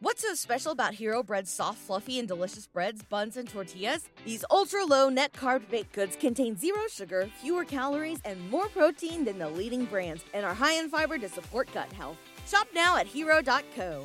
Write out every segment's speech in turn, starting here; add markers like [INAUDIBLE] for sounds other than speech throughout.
What's so special about Hero Bread's soft, fluffy, and delicious breads, buns, and tortillas? These ultra low net carb baked goods contain zero sugar, fewer calories, and more protein than the leading brands, and are high in fiber to support gut health. Shop now at hero.co.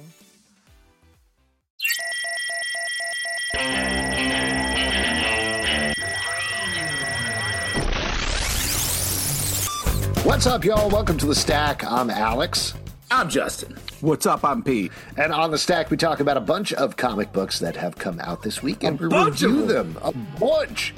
What's up, y'all? Welcome to the Stack. I'm Alex. I'm Justin. What's up? I'm Pete. And on the Stack, we talk about a bunch of comic books that have come out this week and we review them. A bunch.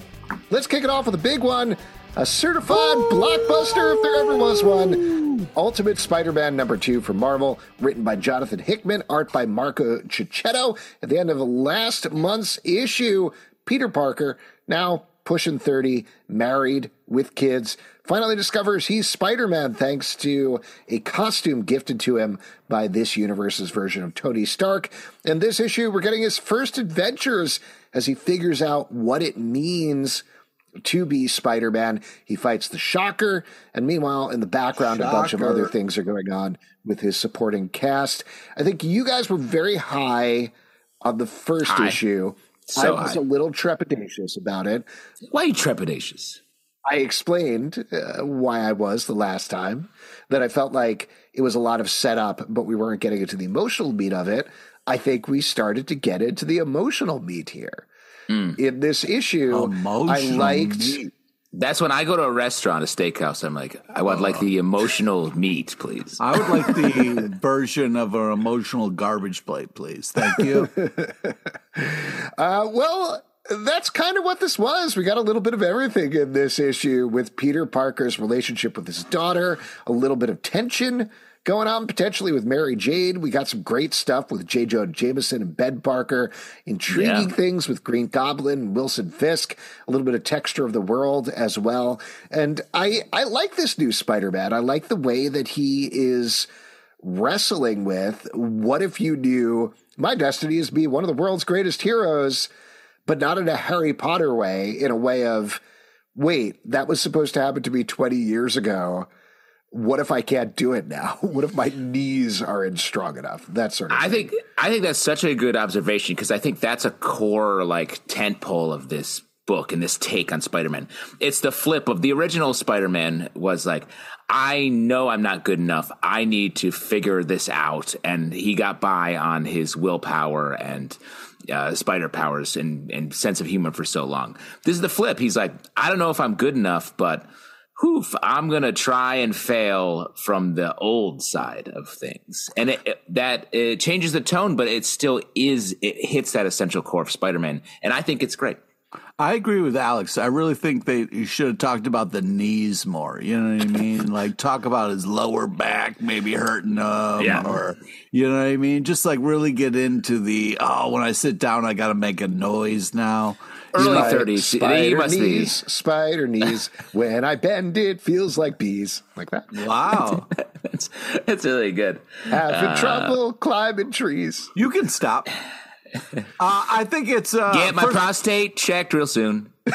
Let's kick it off with a big one a certified blockbuster, if there ever was one. Ultimate Spider Man number two from Marvel, written by Jonathan Hickman, art by Marco Checchetto. At the end of last month's issue, Peter Parker, now pushing 30, married with kids, finally discovers he's Spider Man thanks to a costume gifted to him by this universe's version of Tony Stark. And this issue, we're getting his first adventures as he figures out what it means to be Spider Man. He fights the Shocker, and meanwhile, in the background, a bunch of other things are going on with his supporting cast. I think you guys were very high on the first High. issue. So I was high. a little trepidatious about it. Why are you trepidatious? I explained uh, why I was the last time, that I felt like it was a lot of setup, but we weren't getting into the emotional meat of it. I think we started to get into the emotional meat here. In this issue, I Emotional liked. meat. That's when I go to a restaurant, a steakhouse. I'm like, I want like the emotional meat, please. I would like the [LAUGHS] version of an emotional garbage plate, please. Thank you. [LAUGHS] Uh, well, that's kind of what this was. We got a little bit of everything in this issue with Peter Parker's relationship with his daughter, a little bit of tension going on potentially with Mary Jane. We got some great stuff with J. Jonah Jameson and Ben Parker, intriguing Yeah. things with Green Goblin and Wilson Fisk, a little bit of texture of the world as well. And I, I like this new Spider-Man. I like the way that he is wrestling with what if you knew my destiny is to be one of the world's greatest heroes, but not in a Harry Potter way, in a way of, wait, that was supposed to happen to me 20 years ago. What if I can't do it now? [LAUGHS] What if my knees aren't strong enough? That sort of I thing. think I think that's such a good observation because I think that's a core like tent pole of this book and this take on Spider-Man. It's the flip of the original Spider-Man was like, I know I'm not good enough. I need to figure this out, and he got by on his willpower and uh, spider powers and, and sense of humor for so long. This is the flip. He's like, I don't know if I'm good enough, but Hoof, I'm gonna try and fail from the old side of things, and it, it- that it changes the tone, but it still is. It hits that essential core of Spider-Man, and I think it's great. I agree with Alex. I really think they you should have talked about the knees more. You know what I mean? [LAUGHS] like talk about his lower back maybe hurting him, Yeah. or you know what I mean? Just like really get into the oh, when I sit down, I got to make a noise now. Early Spider- thirties, he Spider must be. [LAUGHS] knees, spider knees. when I bend, it feels like bees. Like that. Wow, [LAUGHS] It's, it's really good. Having Uh, trouble climbing trees. you can stop. Uh, I think it's uh, Get my first- prostate checked real soon, [LAUGHS] oh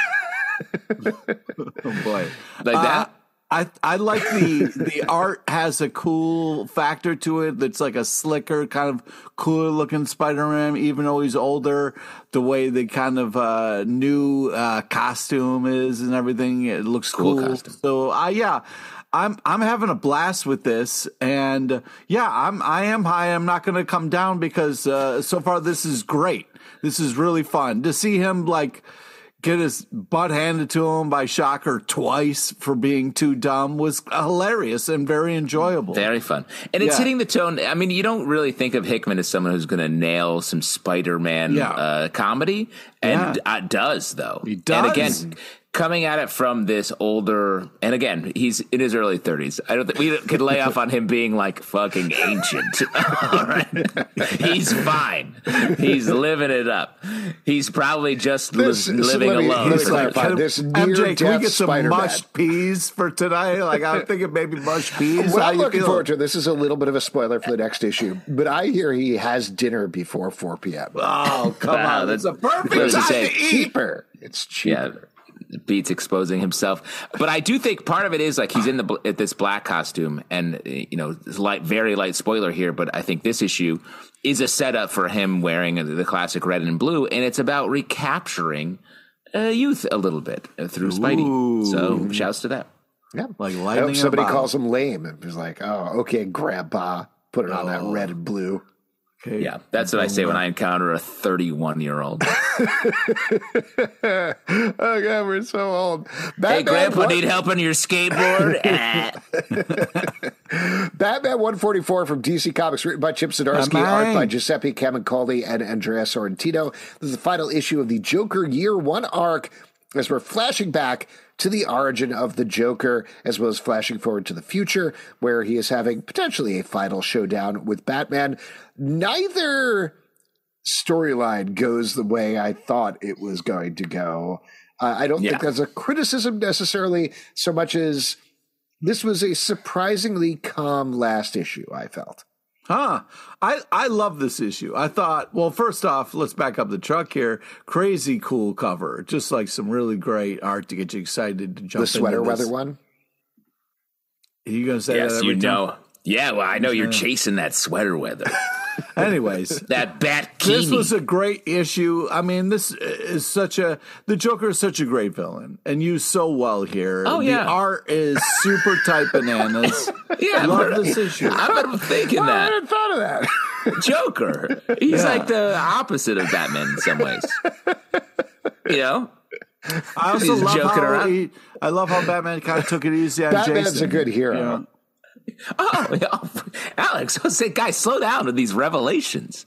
boy. like Uh, that. I I like the the art has a cool factor to it. That's like a slicker, kind of cooler looking Spider Man, even though he's older. The way the kind of uh, new uh, costume is and everything, it looks Cool cool. So uh, yeah. I'm I'm having a blast with this, and uh, yeah, I'm I am high. I'm not going to come down because uh, so far this is great. This is really fun to see him like get his butt handed to him by Shocker twice for being too dumb was hilarious and very enjoyable. Very fun. And it's Yeah. hitting the tone. I mean, you don't really think of Hickman as someone who's going to nail some Spider Man Yeah. uh, comedy. And Yeah. uh, does, though. He And does. again, coming at it from this older, and again, he's in his early 30s. I don't think we could lay off on him being like fucking ancient. [LAUGHS] All right. He's fine. He's living it up. He's probably just li- This- so living let me- alone. let me He's like, clarify. "Can- This MJ, can we get some Spider-Man." mushed peas for tonight? Like I'm thinking maybe mushed peas. Well, How I'm looking feel? forward to. This is a little bit of a spoiler for the next issue, but I hear he has dinner before 4 p.m. Oh come Wow, on! That's that's- a perfect what does he time to eat. cheaper. It's Yeah. Cheaper. beats exposing himself. But I do think part of it is like he's in the at this black costume, and you know, it's light, very light spoiler here. But I think this issue is a setup for him wearing the classic red and blue, and it's about recapturing uh, youth a little bit uh, through Spidey. So shouts to that. Yeah. Like I hope somebody calls him lame and was like, oh, okay, grandpa, put it on that Oh. red and blue. Okay. Yeah, that's what I say when I encounter a 31 year old. [LAUGHS] oh, God, we're so old. hey, Batman, Grandpa, one- need help on your skateboard? [LAUGHS] Ah. [LAUGHS] Batman 144 from DC Comics, written by Chip Zdarsky, art by Giuseppe Camuncoli and Andrea Sorrentino. This is the final issue of the Joker Year One arc as we're flashing back to the origin of the Joker, as well as flashing forward to the future, where he is having potentially a final showdown with Batman. Neither storyline goes the way I thought it was going to go. Uh, I don't Yeah. think that's a criticism necessarily, so much as this was a surprisingly calm last issue, I felt. Huh. I, I love this issue. I thought, well, first off, let's back up the truck here. Crazy cool cover. Just like some really great art to get you excited to jump The sweater into this. weather one. Are you going to say that yes, you time? know. Yeah, well, I know you're chasing that sweater weather. [LAUGHS] Anyways, [LAUGHS] that bat this was a great issue. I mean, this is such a the Joker is such a great villain and used so well here. Oh, yeah. the art is super tight [LAUGHS] bananas. Yeah, love but- this issue. I'm thinking I that. hadn't thought of that. [LAUGHS] Joker. He's Yeah. like the opposite of Batman in some ways. You know? I also He's love joking how around. he, I love how Batman kind of took it easy on Batman's Jason. a good hero. You know? [LAUGHS] Oh, yeah. Alex, [LAUGHS] I say, guys, slow down with these revelations.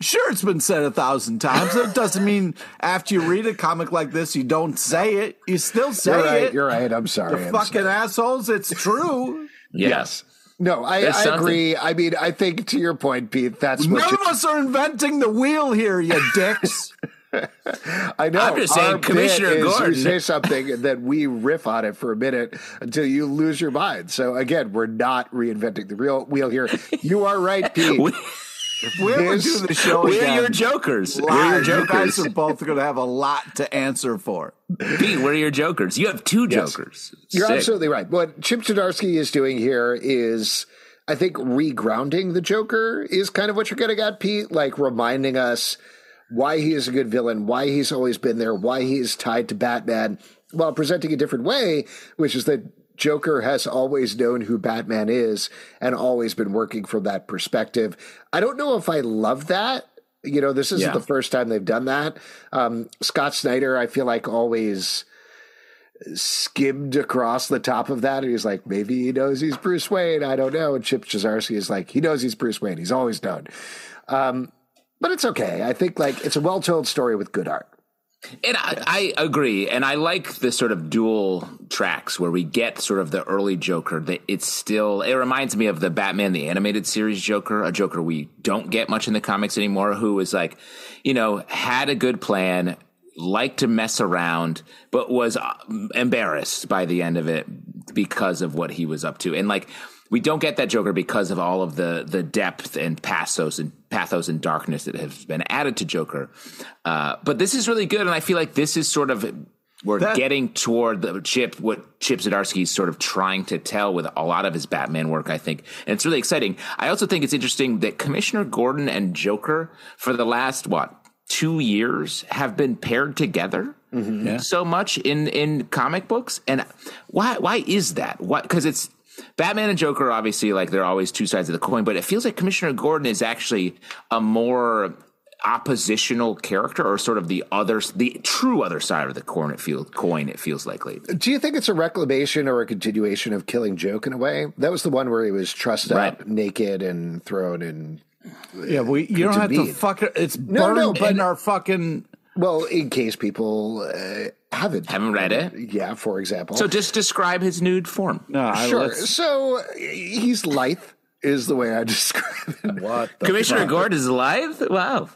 Sure, it's been said a thousand times. It doesn't mean after you read a comic like this, you don't say it. You still say You're right. it. You're right. I'm sorry. The I'm fucking sorry. assholes. It's true. [LAUGHS] Yes. No, I, I agree. I mean, I think to your point, Pete, that's what None you, of us are inventing the wheel here, you dicks. [LAUGHS] I know. I'm just saying, Commissioner is Gordon- You say something and then we riff on it for a minute until you lose your mind. So again, we're not reinventing the real wheel here. You are right, Pete. [LAUGHS] We, If we ever This- do the show we're again, your jokers. We're live, your you guys are both going to have a lot to answer for. Pete, we're your jokers. You have two Yes. jokers. You're Sick. absolutely right. What Chip Zdarsky is doing here is, I think, regrounding the Joker is kind of what you're getting at, Pete. Like reminding us why he is a good villain, why he's always been there, why he is tied to Batman, while presenting a different way, which is that Joker has always known who Batman is and always been working from that perspective. I don't know if I love that. You know, this isn't Yeah. the first time they've done that. Um, Scott Snyder, I feel like always skimmed across the top of that. And he's like, maybe he knows he's Bruce Wayne. I don't know. And Chip Zdarsky is like, he knows he's Bruce Wayne. He's always known. Um, but it's okay. I think like it's a well told story with good art. And I, I agree, and I like the sort of dual tracks where we get sort of the early Joker. That it's still it reminds me of the Batman the animated series Joker, a Joker we don't get much in the comics anymore. Who is like, you know, had a good plan, liked to mess around, but was uh, embarrassed by the end of it because of what he was up to, and like. We don't get that Joker because of all of the the depth and pathos and pathos and darkness that has been added to Joker. Uh, but this is really good, and I feel like this is sort of we're That- getting toward the Chip what Chip Zdarsky is sort of trying to tell with a lot of his Batman work. I think, and it's really exciting. I also think it's interesting that Commissioner Gordon and Joker for the last what two years have been paired together so much in in comic books, and why why is that? Why because it's Batman and Joker, obviously, like they're always two sides of the coin, but it feels like Commissioner Gordon is actually a more oppositional character or sort of the other the true other side of the coin it feels coin it feels like lately. Do you think it's a reclamation or a continuation of Killing Joke in a way? That was the one where he was trussed up naked and thrown in. Yeah, we. Uh, you don't to have to be. fuck it. It's No, burned no, but- in our fucking. Well, in case people uh, haven't. Haven't read it? Yeah, for example. So just describe his nude form. No, I, sure. let's- So he's lithe is the way I [LAUGHS] describe it. What the Commissioner fuck? Gord is alive. Wow,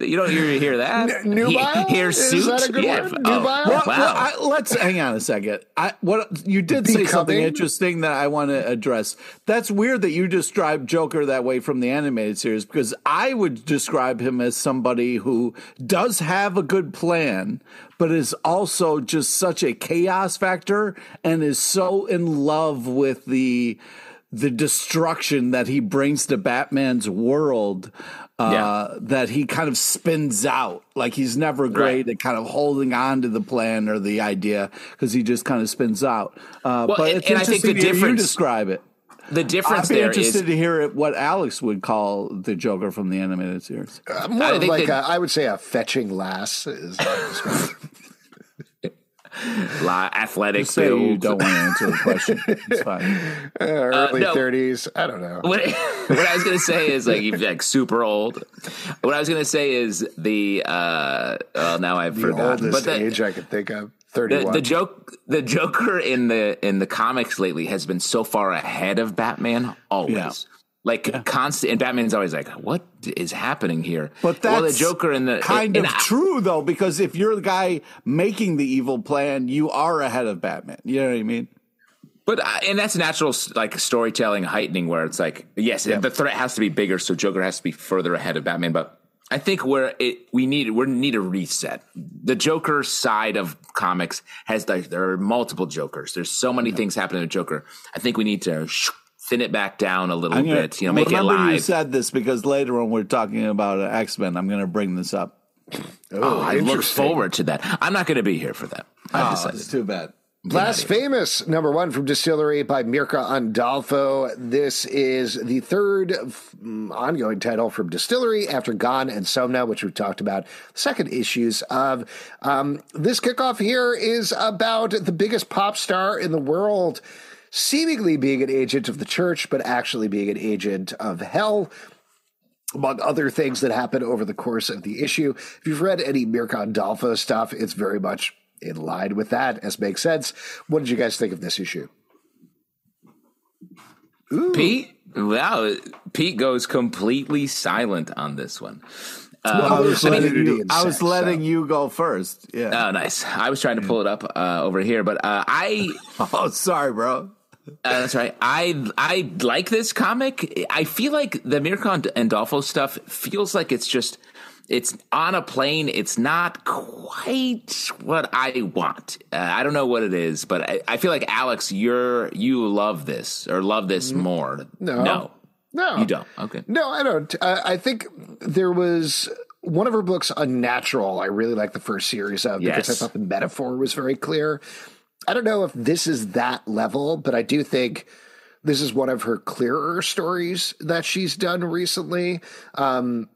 you don't hear, hear that? N- nubile? He, hear Is suit? that a good yeah. word? Oh, Nubile? wow. Well, well, I, let's hang on a second. I what you did say something interesting that I want to address. That's weird that you described Joker that way from the animated series because I would describe him as somebody who does have a good plan, but is also just such a chaos factor and is so in love with the the destruction that he brings to Batman's world uh, Yeah. that he kind of spins out. Like he's never great Right. at kind of holding on to the plan or the idea because he just kind of spins out. Uh, Well, but and- it's and I think interesting the to you difference- describe it. the difference I'd difference be interested is to hear it, what Alex would call the Joker from the animated series. Uh, more I think like that- a, I would say a fetching lass is how I describe it. [LAUGHS] [LAUGHS] athletic Say you don't want to answer the question. It's fine. [LAUGHS] Uh, early no. 30s. I don't know. what, [LAUGHS] what I was gonna say is like he's like super old. What I was gonna say is the uh well now I've The forgotten. oldest But the, age I could think of. the, the joke the Joker in the in the comics lately has been so far ahead of Batman always. Yeah. Like constant, and Batman's always like, "What is happening here?" But that's well, the Joker and the kind and of true though, because if you're the guy making the evil plan, you are ahead of Batman. You know what I mean? But uh, and that's natural, like storytelling heightening, where it's like, yes, the threat has to be bigger, so Joker has to be further ahead of Batman. But I think where it we need we need a reset. The Joker side of comics has like there are multiple Jokers. There's so many things happening with Joker. I think we need to thin it back down a little gonna- bit. You know, make it remember you said this because later when we're talking about X Men, I'm going to bring this up. oh, I look forward to that. I'm not going to be here for that. I Oh, decided. it's too bad. Blasfamous, number one from Distillery by Mirka Andolfo. This is the third mm, ongoing title from Distillery after Gone and Somna, which we've talked about. Second issues of um, this kickoff here is about the biggest pop star in the world, seemingly being an agent of the church, but actually being an agent of hell among other things that happen over the course of the issue. If you've read any Mirka Andolfo stuff, it's very much in line with that, as makes sense. What did you guys think of this issue? Pete, wow, Pete goes completely silent on this one. Well, I was I letting, nudity you, I was sex, letting so. you go first. Yeah. Oh, nice. I was trying to pull it up uh, over here, but uh, I [LAUGHS] oh, sorry, bro. Uh, that's right. I I like this comic. I feel like the Mirko and Dolfo stuff feels like it's just it's on a plane. It's not quite what I want. Uh, I don't know what it is, but I, I feel like Alex, you're you love this or love this more. No. no, No, you don't. Okay. No, I don't. Uh, I think there was one of her books, Unnatural. I really like the first series of because I thought the metaphor was very clear. I don't know if this is that level, but I do think this is one of her clearer stories that she's done recently. Um,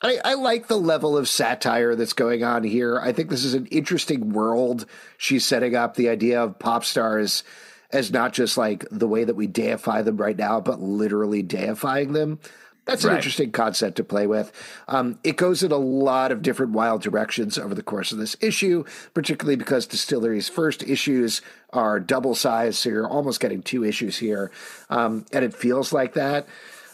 I, I like the level of satire that's going on here. I think this is an interesting world she's setting up. The idea of pop stars as not just like the way that we deify them right now, but literally deifying them. That's an Right. interesting concept to play with. Um, it goes in a lot of different wild directions over the course of this issue, particularly because Distillery's first issues are double sized, so you're almost getting two issues here. Um, and it feels like that.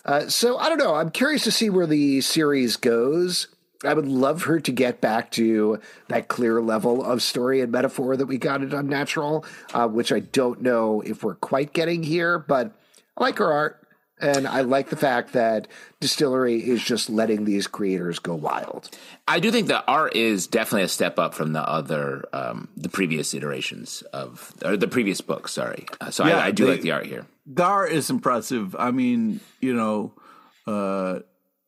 Uh, so I don't know. I'm curious to see where the series goes. I would love her to get back to that clear level of story and metaphor that we got at Unnatural, uh, which I don't know if we're quite getting here, but I like her art. And I like the fact that Distillery is just letting these creators go wild. I do think the art is definitely a step up from the other, um, the previous iterations of, or the previous book, Sorry, uh, so Yeah, I, I do they- like the art here. The art is impressive. I mean, you know, uh,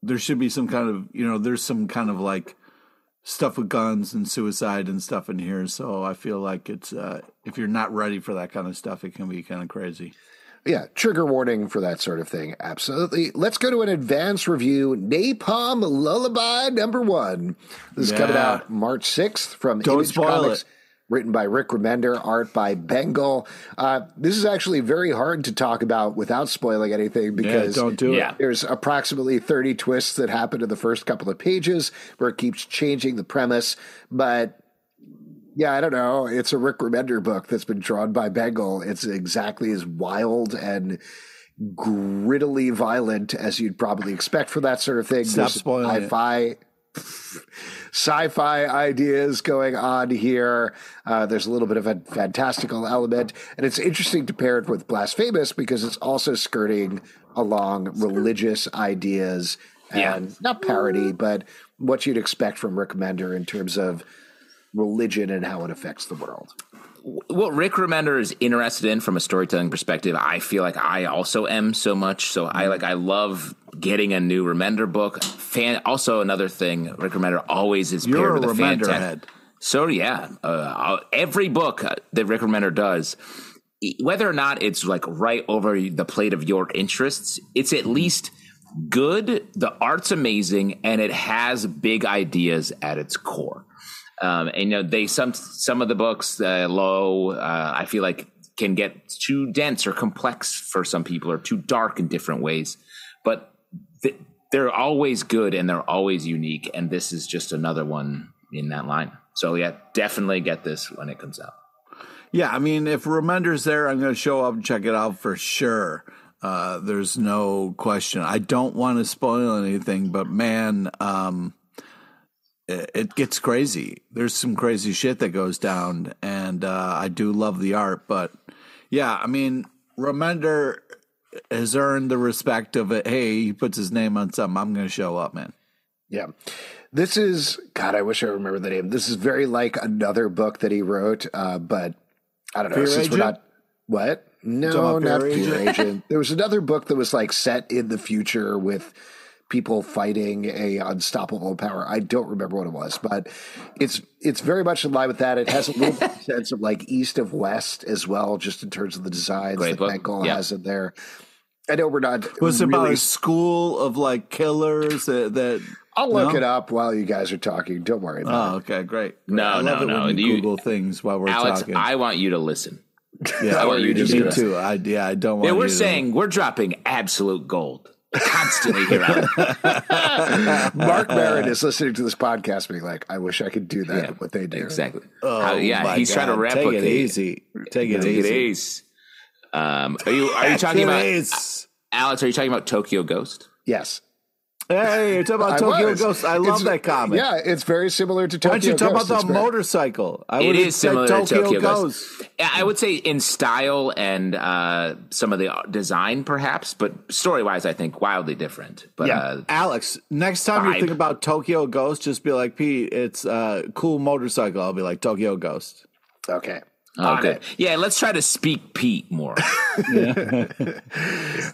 there should be some kind of, you know, there's some kind of like stuff with guns and suicide and stuff in here. So I feel like it's, uh, if you're not ready for that kind of stuff, it can be kind of crazy. Yeah, trigger warning for that sort of thing. Absolutely. Let's go to an advance review. Napalm Lullaby number one. This is coming out March 6th from Don't Image spoil Comics. it. Written by Rick Remender, art by Bengal. Uh, this is actually very hard to talk about without spoiling anything because don't do it. There's approximately 30 twists that happen in the first couple of pages where it keeps changing the premise. But yeah, I don't know. It's a Rick Remender book that's been drawn by Bengal. It's exactly as wild and grittily violent as you'd probably expect for that sort of thing. Stop There's spoiling sci-fi sci-fi ideas going on here. Uh, there's a little bit of a fantastical element, and it's interesting to pair it with Blasfamous because it's also skirting along religious ideas and Yeah. not parody, but what you'd expect from Rick Mender in terms of religion and how it affects the world. what Rick Remender is interested in from a storytelling perspective, I feel like I also am so much. So I like I love getting a new Remender book. Fan. Also, another thing, Rick Remender always is You're paired a with a Remender fanta- head. So yeah, uh, every book uh, that Rick Remender does, whether or not it's like right over the plate of your interests, it's at least good. The art's amazing, and it has big ideas at its core. Um, and you know, they some some of the books, uh, low, uh, I feel like can get too dense or complex for some people, or too dark in different ways. But th- they're always good and they're always unique. And this is just another one in that line. So yeah, definitely get this when it comes out. Yeah, I mean, if Remender's there, I'm going to show up and check it out for sure. Uh, there's no question. I don't want to spoil anything, but man, um, it, gets crazy. There's some crazy shit that goes down, and uh, I do love the art. But yeah, I mean, Remender has earned the respect of it. Hey, he puts his name on something. I'm going to show up, man. Yeah. This is God. I wish I remember the name. This is very like another book that he wrote, uh, but I don't know. Fear since Agent? we're not what? No, not Fear Fear Agent. There was another book that was like set in the future with people fighting a unstoppable power. I don't remember what it was, but it's it's very much in line with that. It has a little [LAUGHS] sense of like east of west as well, just in terms of the designs Great that book. Michael Yeah. has in there. I know we're not. Was it about a school of like killers that? that I'll look No? it up while you guys are talking. Don't worry about Oh, okay, great. No, I love no, it no. When you, You- Google things while we're Alex, talking. I want you to listen. yeah, I want you to me too. I, yeah, I don't want. Yeah, we're you to- saying we're dropping absolute gold constantly here. Alex. [LAUGHS] Marc Maron is listening to this podcast being like, I wish I could do that, Yeah, what they do. Exactly. Oh, How- yeah, my he's trying to replicate. Take it easy. Take it Take it easy. easy. Um, are you are you talking about Alex? Are you talking about Tokyo Ghost? Yes. Hey, you're talking about Tokyo. Ghost. I love It's- that comic. Yeah, it's very similar to Tokyo Ghost. Why don't you talk Ghost. about the great. motorcycle? I It would've similar to Tokyo Ghost. Ghost. I would say in style and uh, some of the design, perhaps, but story wise, I think wildly different. But Yeah. uh, Alex, next time you think about Tokyo Ghost, just be like, Pete, it's a cool motorcycle. I'll be like, Tokyo Ghost. Okay. Oh, good. it. Yeah, let's try to speak Pete more. [LAUGHS] [LAUGHS]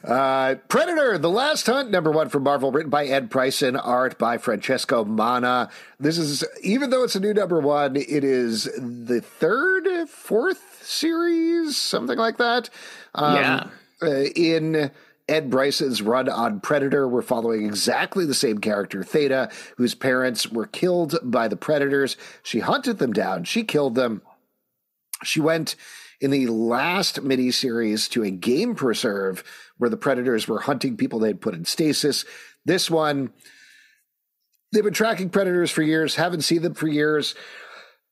Uh, Predator, The Last Hunt, number one from Marvel, written by Ed Brisson, art by Francesco Manna. This is, even though it's a new number one, it is the third, fourth series, something like that. Um, Yeah. uh, in Ed Brisson's run on Predator, we're following exactly the same character, Theta, whose parents were killed by the Predators. She hunted them down, she killed them. She went in the last miniseries to a game preserve where the Predators were hunting people they'd put in stasis. This one, they've been tracking Predators for years, haven't seen them for years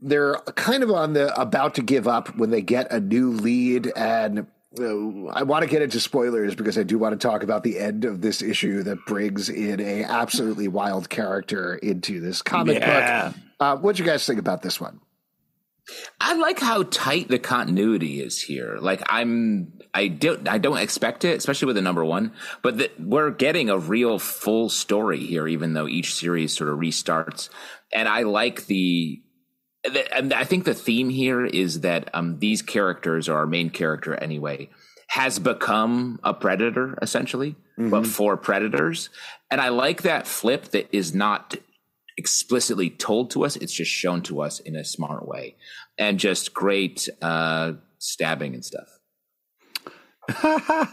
they're kind of on the about to give up when they get a new lead and uh, I want to get into spoilers because I do want to talk about the end of this issue that brings in a absolutely wild character into this comic Yeah. book. Uh, what do you guys think about this one? I like how tight the continuity is here. Like I'm, I don't, I don't expect it, especially with the number one. But the, we're getting a real full story here, even though each series sort of restarts. And I like the. the and I think the theme here is that um, these characters, or our main character anyway, has become a predator essentially, but for predators. And I like that flip that is not explicitly told to us; it's just shown to us in a smart way, and just great uh, stabbing and stuff. [LAUGHS] uh,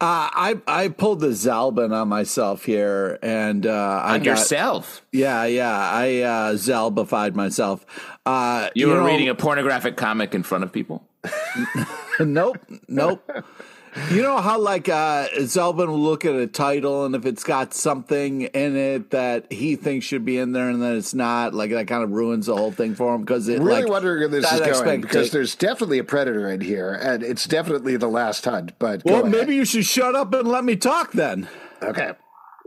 I I pulled the Zalben on myself here, and uh, I On got yourself, yeah yeah I uh, Zalbified myself. Uh, you, were know- reading a pornographic comic in front of people. [LAUGHS] nope, nope. You know how like uh Zalben will look at a title and if it's got something in it that he thinks should be in there and then it's not, like that kind of ruins the whole thing for him because it really like, wondering where this is going because there's definitely a predator in here, and it's definitely the last hunt. But Well, maybe you should shut up and let me talk then. okay.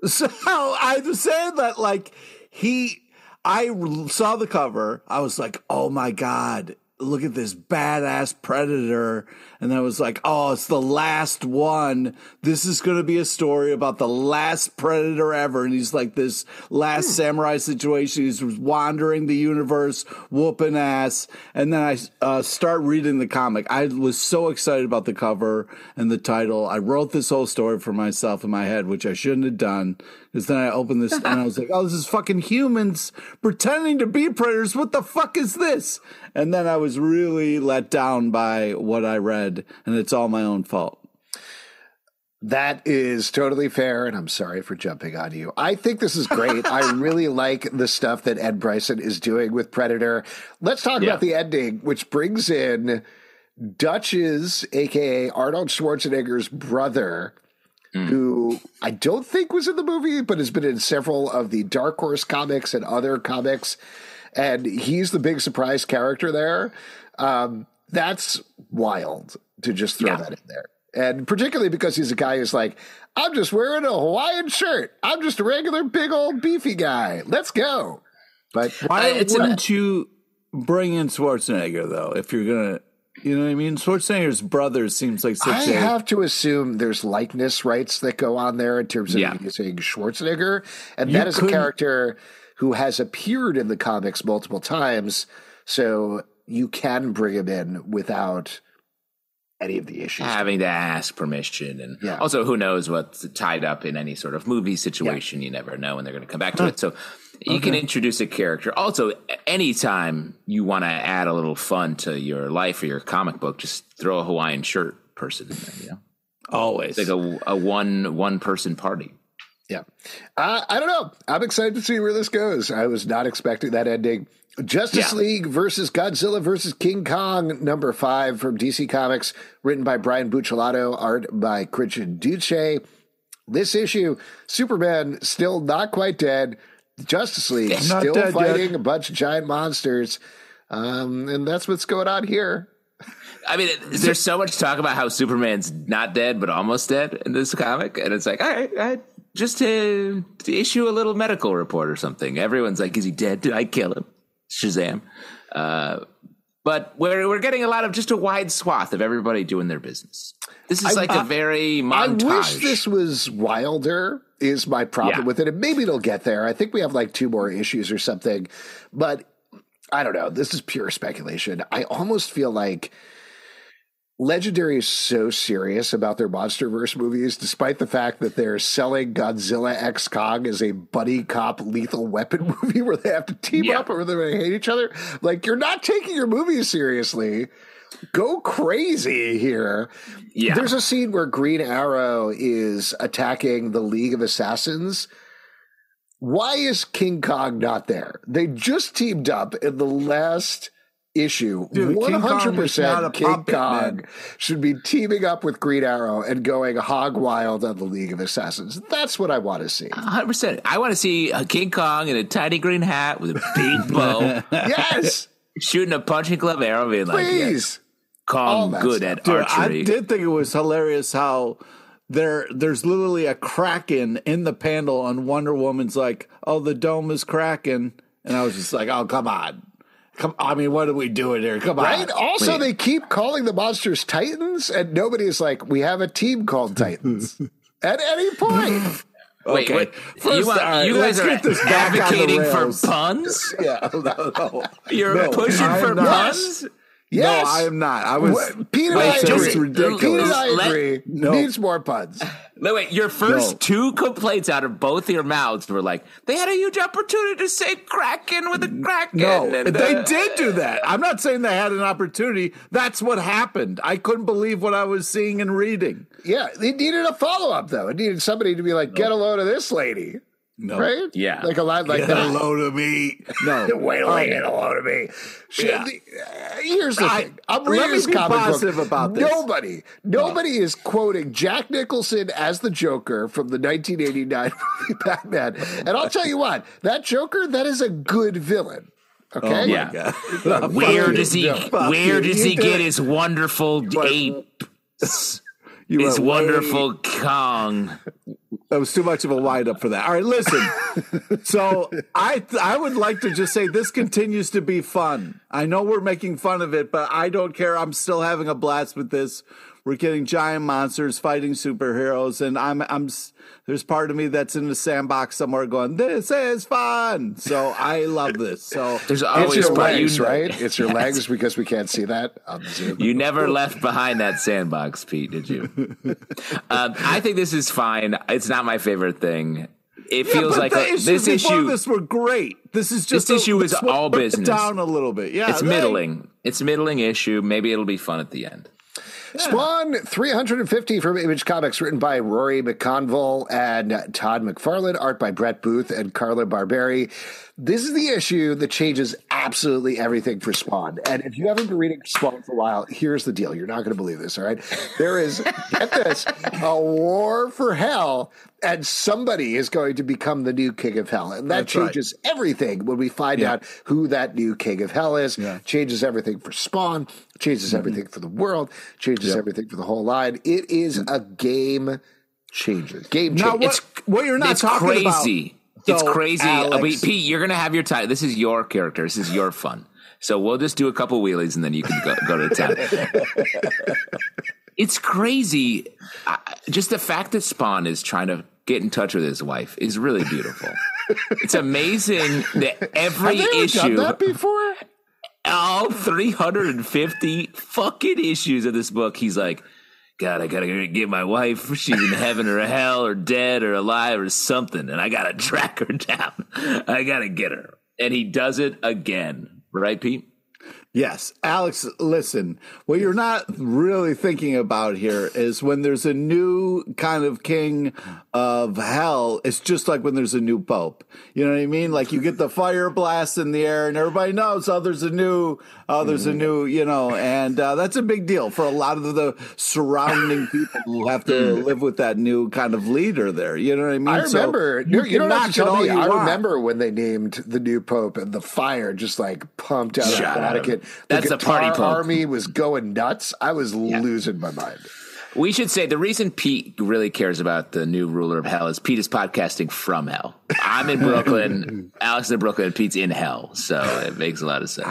So [LAUGHS] I was saying that like he, I saw the cover. I was like, oh my god, look at this badass predator. And I was like, oh, it's the last one. This is going to be a story about the last predator ever. And he's like this last samurai situation. He's wandering the universe, whooping ass. And then I uh, start reading the comic. I was so excited about the cover and the title. I wrote this whole story for myself in my head, which I shouldn't have done. Because then I opened this and I was like, oh, this is fucking humans pretending to be predators. What the fuck is this? And then I was really let down by what I read, and it's all my own fault. That is totally fair, and I'm sorry for jumping on you. I think this is great. I [LAUGHS] really like the stuff that Ed Brisson is doing with Predator. Let's talk Yeah. about the ending, which brings in Dutch's, aka Arnold Schwarzenegger's brother, who I don't think was in the movie, but has been in several of the Dark Horse comics and other comics. And he's the big surprise character there. Um, that's wild to just throw Yeah. that in there. And particularly because he's a guy who's like, I'm just wearing a Hawaiian shirt. I'm just a regular big old beefy guy. Let's go. But Why it's an- wouldn't you bring in Schwarzenegger though? If you're gonna, you know what I mean? Schwarzenegger's brother seems like such I a have to assume there's likeness rights that go on there in terms of Yeah. using Schwarzenegger. And You that is a character who has appeared in the comics multiple times. So you can bring him in without any of the issues. having to ask permission and Yeah. also who knows what's tied up in any sort of movie situation. You never know when they're going to come back to it. So you can introduce a character. Also anytime you want to add a little fun to your life or your comic book just throw a hawaiian shirt person in there you know? Always. it's like a, a one one person party Yeah. Uh, I don't know. I'm excited to see where this goes. I was not expecting that ending. Justice Yeah. League versus Godzilla versus King Kong, number five from DC Comics, written by Brian Buccellato, art by Christian Duce. This issue, Superman still not quite dead. Justice League still dead yet. fighting a bunch of giant monsters. Um, and that's what's going on here. I mean, there's so much talk about how Superman's not dead but almost dead in this comic, and it's like, all right, I, just to, to issue a little medical report or something. Everyone's like, is he dead? Did I kill him? Shazam! Uh, but we're we're getting a lot of just a wide swath of everybody doing their business. This is I- like a very montage. I wish this was wilder. Is my problem Yeah. with it, and maybe it'll get there. I think we have like two more issues or something, but I don't know. This is pure speculation. I almost feel like Legendary is so serious about their MonsterVerse movies, despite the fact that they're selling Godzilla X Kong as a buddy cop lethal weapon [LAUGHS] movie where they have to team Yeah. up or they're going to hate each other. Like, you're not taking your movies seriously. Go crazy here. Yeah. There's a scene where Green Arrow is attacking the League of Assassins. Why is King Kong not there? They just teamed up in the last issue. Dude, One King Kong hundred was not a percent King puppet, Kong man. should be teaming up with Green Arrow and going hog wild on the League of Assassins. That's what I want to see. 100%. I want to see a King Kong in a tiny green hat with a big [LAUGHS] bow Yes, shooting a punching glove arrow, being like, yeah, please. All Kong good stuff. at Dude, archery. I did think it was hilarious how there there's literally a kraken in the panel and Wonder Woman's like, "Oh, the dome is cracking," and I was just like, "Oh, come on, come! I mean, what are we doing here? Come Right? on!" Also, Wait. they keep calling the monsters Titans, and nobody's like, we have a team called Titans [LAUGHS] at any point. Wait, Okay. wait. First, uh, you, want- all right, you guys are this back on the advocating for puns? [LAUGHS] Yeah, no, no. You're No, pushing I am for not. puns? Yes. No, I am not. I was. What- Pete and Wait, I just- agree. it's ridiculous. Pete and I Let- agree. No. Needs more puns. No, wait, your first No. two complaints out of both your mouths were like, they had a huge opportunity to say Kraken with a Kraken. No, and, they uh, did do that. I'm not saying they had an opportunity. That's what happened. I couldn't believe what I was seeing and reading. Yeah, they needed a follow up though. It needed somebody to be like, get a load of this lady. No. right? Yeah. like a lot like Get that. hello to me. No. [LAUGHS] Wait till they get a load of me. Should Yeah. the- uh, here's the I- thing. I'm let reading me be positive book. about this. Nobody, nobody is quoting Jack Nicholson as the Joker from the 1989 [LAUGHS] movie Batman. And I'll tell you what, that Joker, that is a good villain. Okay. Oh Yeah. God. [LAUGHS] Where you. does he? No, Where you. does You he did get it. his wonderful ape? You His went way- wonderful Kong. That was too much of a wind up for that. All right, listen. so I I would like to just say this continues to be fun. I know we're making fun of it, but I don't care. I'm still having a blast with this. We're getting giant monsters fighting superheroes, and I'm I'm there's part of me that's in the sandbox somewhere going, "This is fun." So I love this. So [LAUGHS] There's It's always your part you legs, know- right? [LAUGHS] It's your legs because we can't see that on Zoom. You never left behind that sandbox, Pete, did you? [LAUGHS] um, I think this is fine. It's not my favorite thing. It Yeah, feels but like the a, issues this before issue. this were great. This is just This a- issue is let's all business. down a little bit. Yeah, it's they- middling. It's a middling issue. Maybe it'll be fun at the end. Spawn 350 from Image Comics, written by Rory McConville and Todd McFarlane, art by Brett Booth and Carlo Barberi. This is the issue that changes absolutely everything for Spawn. And if you haven't been reading Spawn for a while, here's the deal. You're not going to believe this, all right? There is, get this, a war for hell, and somebody is going to become the new king of hell. And that That's right. changes everything when we find Yeah. out who that new king of hell is. Yeah. Changes everything for Spawn, changes mm-hmm. everything for the world, changes Yep. everything for the whole line. It is mm. a game changer. Game changer. what, what you're not it's talking crazy. about. It's crazy. Alex- Pete, you're gonna have your time. This is your character. This is your fun. So we'll just do a couple wheelies and then you can go, go to town. it's crazy. I, just the fact that Spawn is trying to get in touch with his wife is really beautiful. it's amazing that Have every issue, that before? all 350 fucking issues of this book, he's like, God, I gotta get my wife. She's in heaven or hell or dead or alive or something, and I gotta [LAUGHS] track her down. I gotta get her. And he does it again. Right, Pete? Yes, Alex, listen, what you're not really thinking about here is when there's a new kind of king of hell, it's just like when there's a new pope. You know what I mean? Like you get the fire blast in the air and everybody knows, oh, there's a new, oh, there's a new, you know, and uh, that's a big deal for a lot of the surrounding people who have to live with that new kind of leader there. You know what I mean? I So remember. you you, you don't have to tell me. you I want. remember when they named the new pope and the fire just like pumped out Shut of up. Connecticut. That's the the party guitar army was going nuts. I was losing my mind. We should say the reason Pete really cares about the new ruler of hell is Pete is podcasting from hell. I'm in Brooklyn, [LAUGHS] Alex is in Brooklyn, Pete's in hell. So it makes a lot of sense.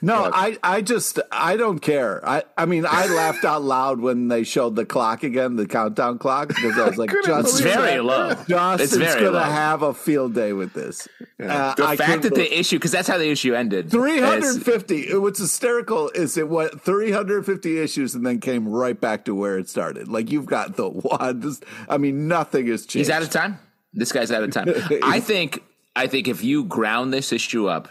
No, I, I just, I don't care. I, I mean, I laughed out loud when they showed the clock again, the countdown clock, because I was like, couldn't It's very low. Justin's It's very going to low. have a field day with this. Uh, The I fact that believe- the issue, because that's how the issue ended. is- 350. What's hysterical is it went 350 issues and then came right back to where it started. Like you've got the [LAUGHS] one. This, I mean, nothing has changed. He's out of time. This guy's out of time. [LAUGHS] I think. I think if you ground this issue up,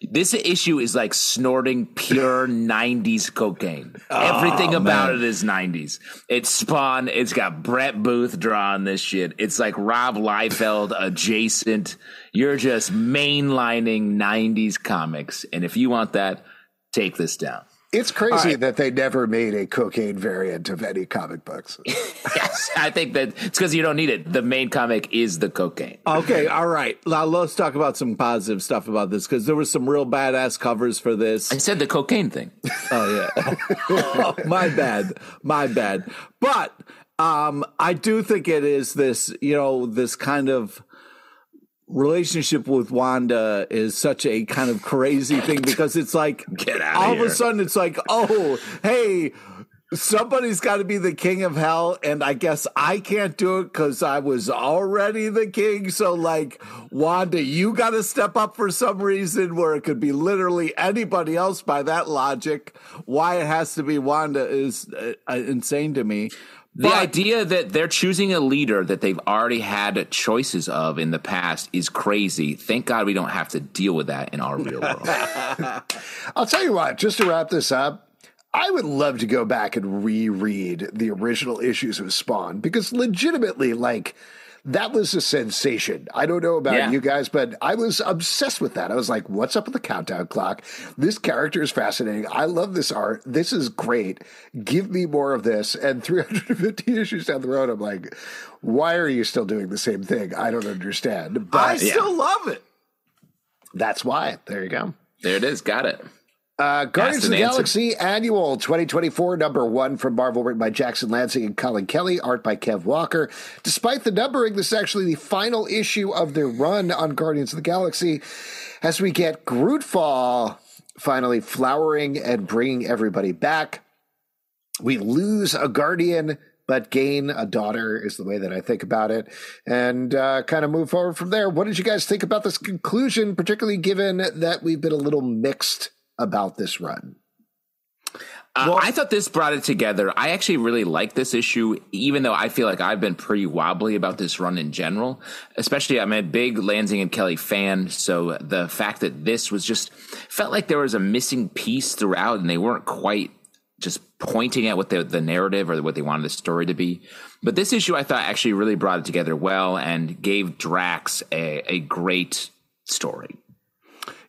this issue is like snorting pure [LAUGHS] '90s cocaine. Oh, Everything about it is '90s. It's Spawn. It's got Brett Booth drawing this shit. It's like Rob Liefeld adjacent. You're just mainlining '90s comics, and if you want that, take this down. It's crazy that they never made a cocaine variant of any comic books. [LAUGHS] Yes, I think that it's because you don't need it. The main comic is the cocaine. Okay, all right. Now let's talk about some positive stuff about this because there was some real badass covers for this. I said the cocaine thing. [LAUGHS] Oh yeah. [LAUGHS] oh, my bad. My bad. But um I do think it is this, you know, this kind of relationship with Wanda is such a kind of crazy thing because it's like [LAUGHS] Get outta all of here. a sudden it's like, "Oh, hey, somebody's got to be the king of hell and i guess i can't do it because i was already the king. So like wanda you got to step up for some reason where it could be literally anybody else by that logic. Why it has to be wanda is uh, uh, insane to me The idea that they're choosing a leader that they've already had choices of in the past is crazy. Thank God we don't have to deal with that in our real world. [LAUGHS] I'll tell you what, just to wrap this up, I would love to go back and reread the original issues of Spawn because legitimately, like, that was a sensation. I don't know about Yeah. you guys, but I was obsessed with that. I was like, what's up with the countdown clock? This character is fascinating. I love this art. This is great. Give me more of this. And [LAUGHS] 350 issues down the road, I'm like, why are you still doing the same thing? I don't understand. But I still love it. that's why. There you go. There it is. Got it. Uh, Guardians of the answer. Galaxy Annual 2024, number one from Marvel, written by Jackson Lanzing and Collin Kelly, art by Kev Walker. Despite the numbering, this is actually the final issue of their run on Guardians of the Galaxy as we get Grootfall finally flowering and bringing everybody back. We lose a Guardian, but gain a daughter is the way that I think about it, and uh, kind of move forward from there. What did you guys think about this conclusion, particularly given that we've been a little mixed about this run? Uh, I thought this brought it together. I actually really like this issue, even though I feel like I've been pretty wobbly about this run in general. Especially, I'm a big Lanzing and Kelly fan, so the fact that this was just felt like there was a missing piece throughout, and they weren't quite just pointing at what the, the narrative or what they wanted the story to be. But this issue, I thought, actually really brought it together well and gave Drax a, a great story.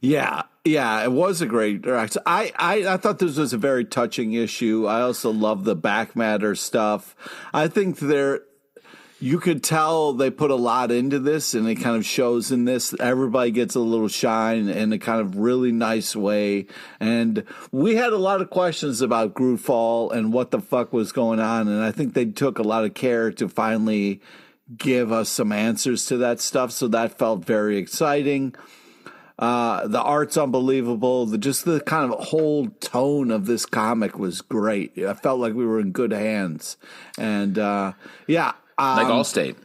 Yeah, yeah, it was a great. I, I, I thought this was a very touching issue. I also love the back matter stuff. I think there, you could tell they put a lot into this, and it kind of shows in this. Everybody gets a little shine in a kind of really nice way. And we had a lot of questions about Grootfall and what the fuck was going on, and I think they took a lot of care to finally give us some answers to that stuff. So that felt very exciting. Uh, the art's unbelievable. The just the kind of whole tone of this comic was great. I felt like we were in good hands, and uh, yeah, um, Like Allstate.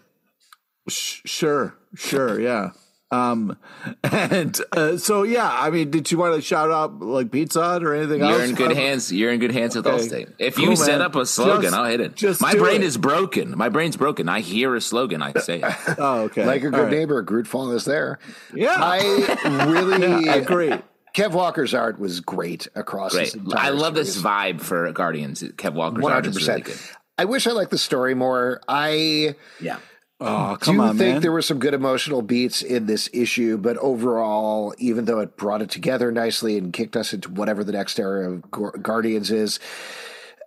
sh- sure, sure, yeah. Um, [LAUGHS] and uh, so yeah, I mean, did you want to shout out like Pizza Hut or anything else? You're in good [LAUGHS] hands. You're in good hands with Okay. Allstate. If Cool, you set man. up a slogan, Just- I'll hit it. just My brain it. is broken. My brain's broken. I hear a slogan, I say it. [LAUGHS] Oh, okay. Like a good right. neighbor, Grootfall is there. Yeah. I really I agree. Kev Walker's art was great across Great. this entire I love this vibe for Guardians. Kev Walker's One art hundred is really percent. good. I wish I liked the story more. I Yeah. Oh, come do on, think man. there were some good emotional beats in this issue, but overall, even though it brought it together nicely and kicked us into whatever the next era of Guardians is,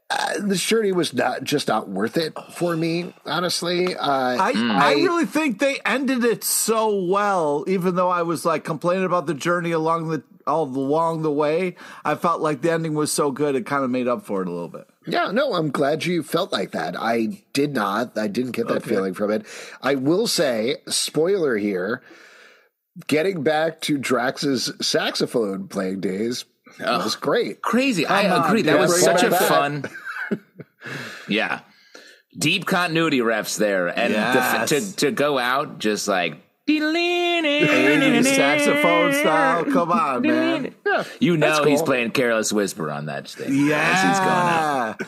uh, the journey was not just not worth it for me. Honestly, uh, I, I really think they ended it so well, even though I was like complaining about the journey along the all along the way. I felt like the ending was so good it kind of made up for it a little bit. Yeah, no, I'm glad you felt like that. I did not. I didn't get that feeling from it. I will say, spoiler here, getting back to Drax's saxophone playing days was great. Crazy. I on, agree. That was such a back. fun. [LAUGHS] yeah. Deep continuity refs there. And Yes. to, to go out just like. Saxophone style. Come on, man. You know That's he's playing Careless Whisper on that stage. as he's going out. Yeah.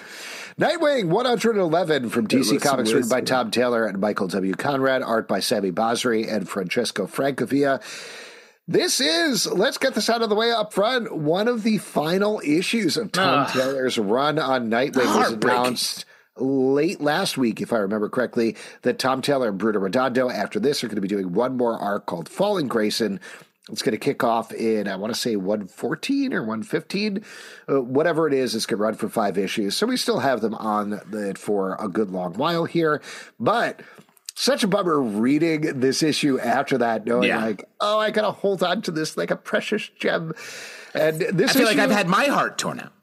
Nightwing 111 from DC listen, Comics, written by. Tom Taylor and Michael W. Conrad, art by Sami Basri and Francesco Francavilla. This is, let's get this out of the way up front, one of the final issues of Tom Ugh. Taylor's run on Nightwing was Heartbreaking. announced late last week, if I remember correctly, that Tom Taylor and Bruno Redondo, after this, are going to be doing one more arc called Falling Grayson. It's going to kick off in, I want to say 114 or 115. Uh, whatever it is, it's going to run for five issues. So we still have them on it for a good long while here. But such a bummer reading this issue after that, knowing Yeah. like, oh, I got to hold on to this like a precious gem. And this I feel like I've had my heart torn out.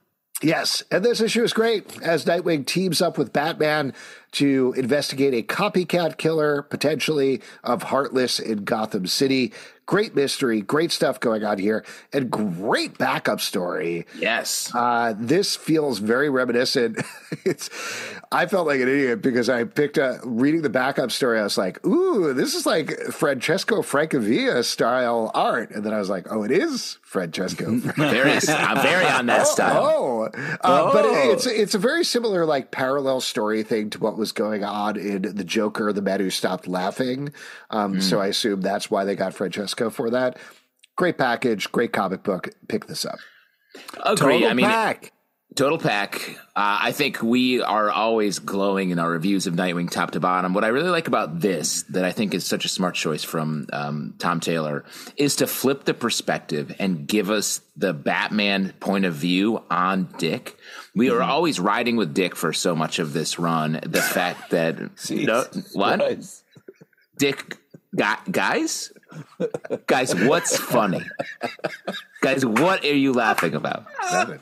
Yes, and this issue is great as Nightwing teams up with Batman to investigate a copycat killer, potentially of Heartless in Gotham City. Great mystery, great stuff going on here, and great backup story. Yes. Uh, this feels very reminiscent. [LAUGHS] it's, I felt like an idiot because I picked up reading the backup story. I was like, "Ooh, this is like Francesco Francavilla style art," and then I was like, "Oh, it is Francesco." [LAUGHS] very, I'm very on that style. Oh, uh, but it- it's it's a very similar like parallel story thing to what was going on in the Joker, the man who stopped laughing. Um, So I assume that's why they got Francesco for that. Great package, great comic book. Pick this up. Agree. Total I mean, pack. Total pack. Uh, I think we are always glowing in our reviews of Nightwing top to bottom. What I really like about this, that I think is such a smart choice from um, Tom Taylor, is to flip the perspective and give us the Batman point of view on Dick. We are always riding with Dick for so much of this run. The fact that [LAUGHS] no, what Christ. Dick, gu- guys, guys, what's funny? guys, what are you laughing about? Nothing.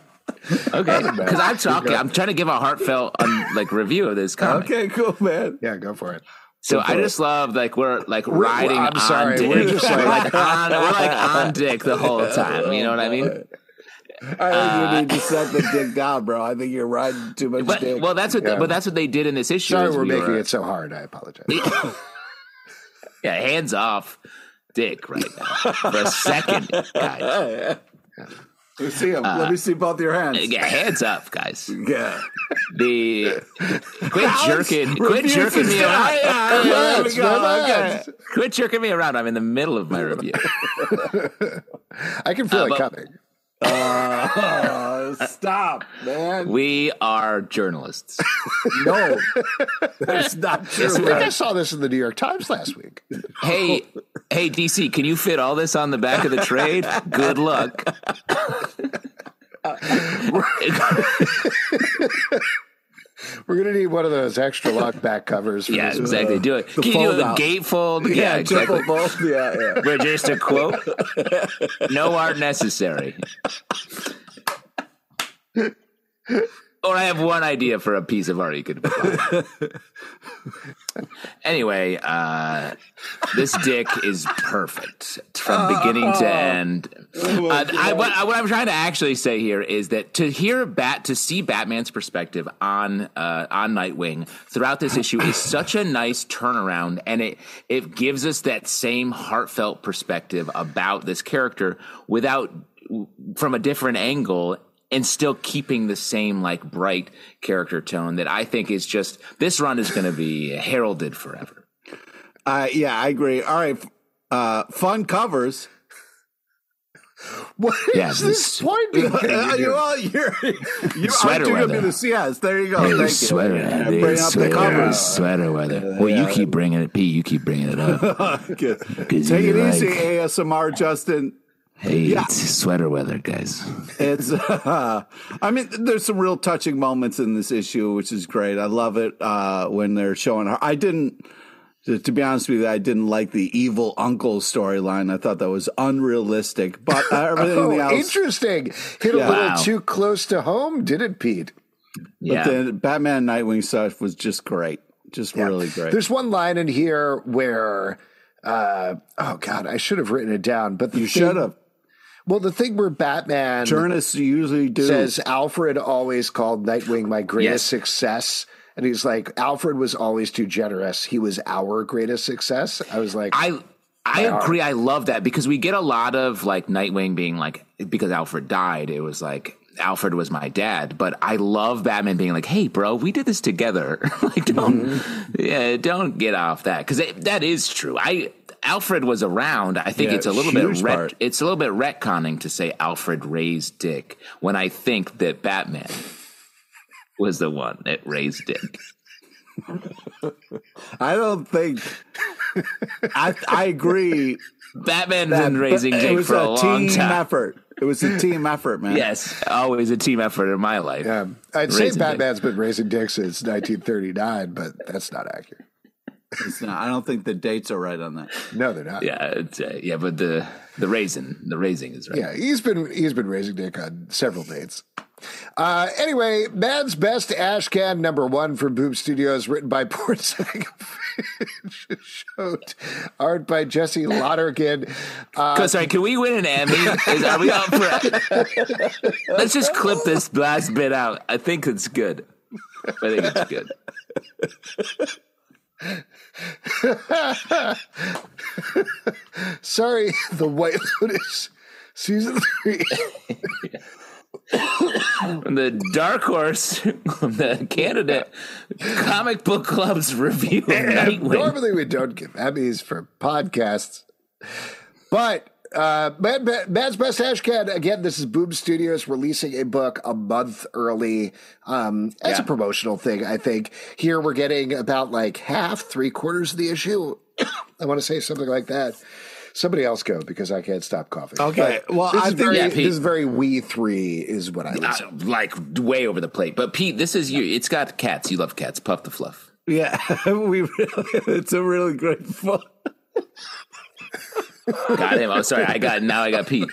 Okay, because I'm talking. I'm trying to give a heartfelt um, like review of this comic. Okay, cool, man. Yeah, go for it. So I just love like we're like riding I'm on sorry, Dick. we're just like- like on we're like on Dick the whole time. You know what I mean? I think you need to set the dick down, bro. I think you're riding too much But dick. well, that's what Yeah. but that's what they did in this issue. Sorry, is we're we making were- it so hard. I apologize. [LAUGHS] Yeah, hands off, Dick right now for a second, guys. Let me see 'em. Let me see both your hands. Yeah, hands up, guys. Yeah. The quit jerking, quit jerking me around. That's my bad. Quit jerking me around. I'm in the middle of my review. [LAUGHS] I can feel Uh, it coming. Uh, [LAUGHS] stop, man. We are journalists. [LAUGHS] No, that's not true. I think. I saw this in the New York Times last week. Hey, hey, DC, can you fit all this on the back of the trade? Good luck. We're gonna need one of those extra long back covers. For yeah, this. Uh, exactly. Do it. Can you do a gatefold? Yeah, Yeah, exactly. Yeah, yeah. We're just a quote. No art necessary. Or I have one idea for a piece of art you could buy. [LAUGHS] anyway, uh, this dick is perfect from beginning to end. Uh, I, what, I- what I'm trying to actually say here is that to hear Bat, to see Batman's perspective on uh, on Nightwing throughout this issue is [LAUGHS] such a nice turnaround, and it it gives us that same heartfelt perspective about this character without from a different angle and still keeping the same like bright character tone that I think is just this run is going to be heralded forever. Uh, yeah, I agree. All right, uh, fun covers. What is Yeah, this this- pointing? [LAUGHS] You, you well, you're, you Sweater weather. this. Yes, there you go. Thank you. sweater, Yeah, bring up the covers. sweater weather. Well, you keep bringing it, Pete. You keep bringing it up. [LAUGHS] Take you it easy, ASMR, Justin. Hey, Yeah. it's sweater weather, guys. It's, uh, [LAUGHS] I mean, there's some real touching moments in this issue, which is great. I love it uh, when they're showing her. I didn't, to, be honest with you, I didn't like the evil uncle storyline. I thought that was unrealistic, but uh, [LAUGHS] everything Oh, else. interesting. Hit a little Wow. too close to home, did it, Pete? But Yeah. the Batman Nightwing stuff was just great. Just really great. There's one line in here where, uh, oh God, I should have written it down, but the you should have. Well, the thing where Batman Journalists usually do. says Alfred always called Nightwing my greatest Yes. success. And he's like, Alfred was always too generous. He was our greatest success. I was like, I I agree. I love that because we get a lot of like Nightwing being like because Alfred died. It was like Alfred was my dad, but I love Batman being like, "Hey, bro, we did this together." [LAUGHS] like, don't Mm-hmm. yeah, don't get off that because that is true. I Alfred was around. I think Yeah, it's a little bit ret- it's a little bit retconning to say Alfred raised Dick when I think that Batman was the one that raised Dick. I don't think. I I agree. Batman's been raising Dick for a, a, long time. effort. It was a team effort, man. Yes, always a team effort in my life. um, I'd say Raising Dick. Batman's been raising dick since 1939, but that's not accurate. It's not, I don't think the dates are right on that. No, they're not. Yeah, it's, uh, yeah, but the the raising, the raising is right. Yeah, he's been he's been raising dick on several dates. Uh, anyway, Man's Best Ash Can number one from Boom Studios, written by [LAUGHS] Pornsak Pichetshote art by Jesse Lonergan. Uh, sorry, can we win an Emmy? Is, are we up for? Let's just clip this last bit out. I think it's good. I think it's good. [LAUGHS] sorry, The White Lotus, season three. [LAUGHS] [COUGHS] The Dark Horse, [LAUGHS] the candidate comic book club's review. Normally, we don't give Emmys for podcasts, but Uh, Mad, Man's Best Ashcan. Again, this is Boom Studios releasing a book a month early um, as Yeah. a promotional thing. I think here we're getting about like half, three quarters of the issue. [COUGHS] I want to say something like that. Somebody else go because I can't stop coughing. Okay, But well, this I is think- very, Yeah, Pete. this is very WE3 is what I Uh, like way over the plate. But Pete, this is you. It's got cats. You love cats. Puff the fluff. Yeah, [LAUGHS] we really, it's a really great fun. Got him. I'm oh, sorry. I got now. I got Pete.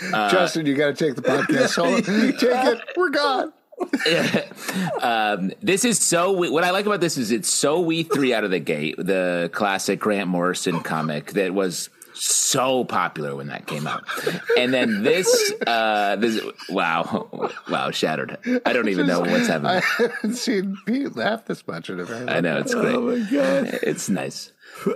Justin, you got to take the podcast [LAUGHS] solo. take it. We're gone. [LAUGHS] um, this is so. What I like about this is it's so WE3 out of the gate. The classic Grant Morrison comic that was so popular when that came out, and then this. Uh, this wow, wow, shattered. I don't even know what's happening. [LAUGHS] I haven't seen Pete laugh this much in a very I know it's great. Oh my god! It's nice.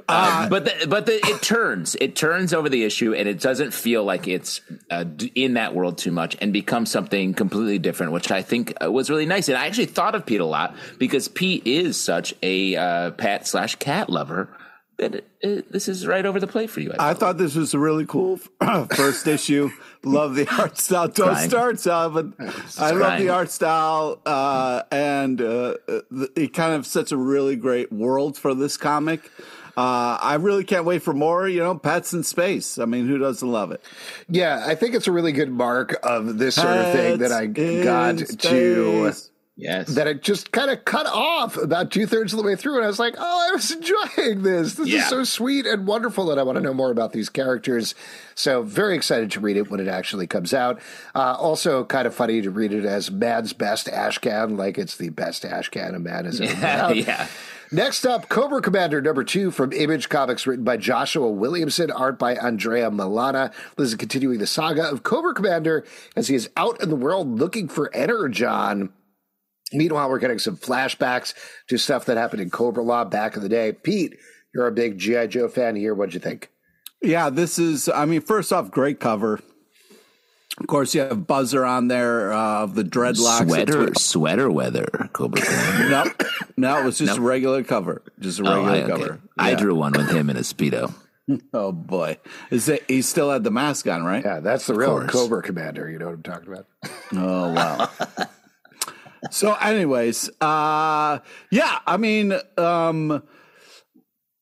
Uh, but the, but the, it turns it turns over the issue and it doesn't feel like it's uh, in that world too much and becomes something completely different, which I think uh, was really nice. And I actually thought of Pete a lot because Pete is such a uh, pat slash cat lover that it, it, this is right over the plate for you. I, I thought this was a really cool [CLEARS THROAT] first issue. Love the art [LAUGHS] style. Don't Crying. start, but I love crying. the art style, uh, and uh, uh, it kind of sets a really great world for this comic. Uh, I really can't wait for more. You know, pets in space. I mean, who doesn't love it? Yeah, I think it's a really good mark of this sort of thing that I Pets in got to yes. that it just kind of cut off about two thirds of the way through, and I was like, "Oh, I was enjoying this. This Yeah. is so sweet and wonderful that I want to know more about these characters." So, very excited to read it when it actually comes out. Uh, also, kind of funny to read it as Man's best Ashcan, like it's the best Ashcan a man has ever put [LAUGHS] yeah, out. yeah. Next up, Cobra Commander number two from Image Comics, written by Joshua Williamson, art by Andrea Milana. This is continuing the saga of Cobra Commander as he is out in the world looking for Energon. Meanwhile, we're getting some flashbacks to stuff that happened in Cobra-La back in the day. Pete, you're a big G.I. Joe fan here. What'd you think? Yeah, this is. I mean, first off, great cover. Of course, you have Buzzer on there uh, of the Dreadnoks. Sweater what- sweater weather. Cobra. Commander. [COUGHS] No, no, it was just a regular cover. Just a Oh, regular I, okay. cover. I drew one with him in a speedo. [LAUGHS] Oh boy, is it? He still had the mask on, right? Yeah, that's the real course. Cobra Commander. You know what I'm talking about? [LAUGHS] Oh wow. so, anyways, uh, yeah, I mean, um,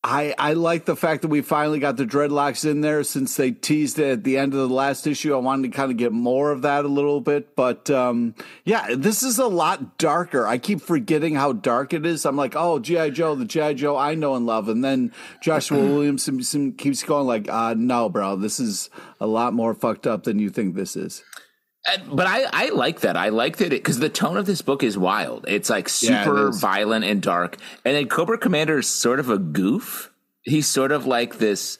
I I like the fact that we finally got the Dreadnoks in there since they teased it at the end of the last issue. I wanted to kind of get more of that a little bit, but um, yeah, this is a lot darker. I keep forgetting how dark it is. I'm like, oh, GI Joe, the GI Joe I know and love, and then Joshua [CLEARS THROAT] Williamson keeps going like, uh, no, bro, this is a lot more fucked up than you think this is. But I, I like that. I like that because the tone of this book is wild. It's like Yeah, it super violent and dark. And then Cobra Commander is sort of a goof. He's sort of like this.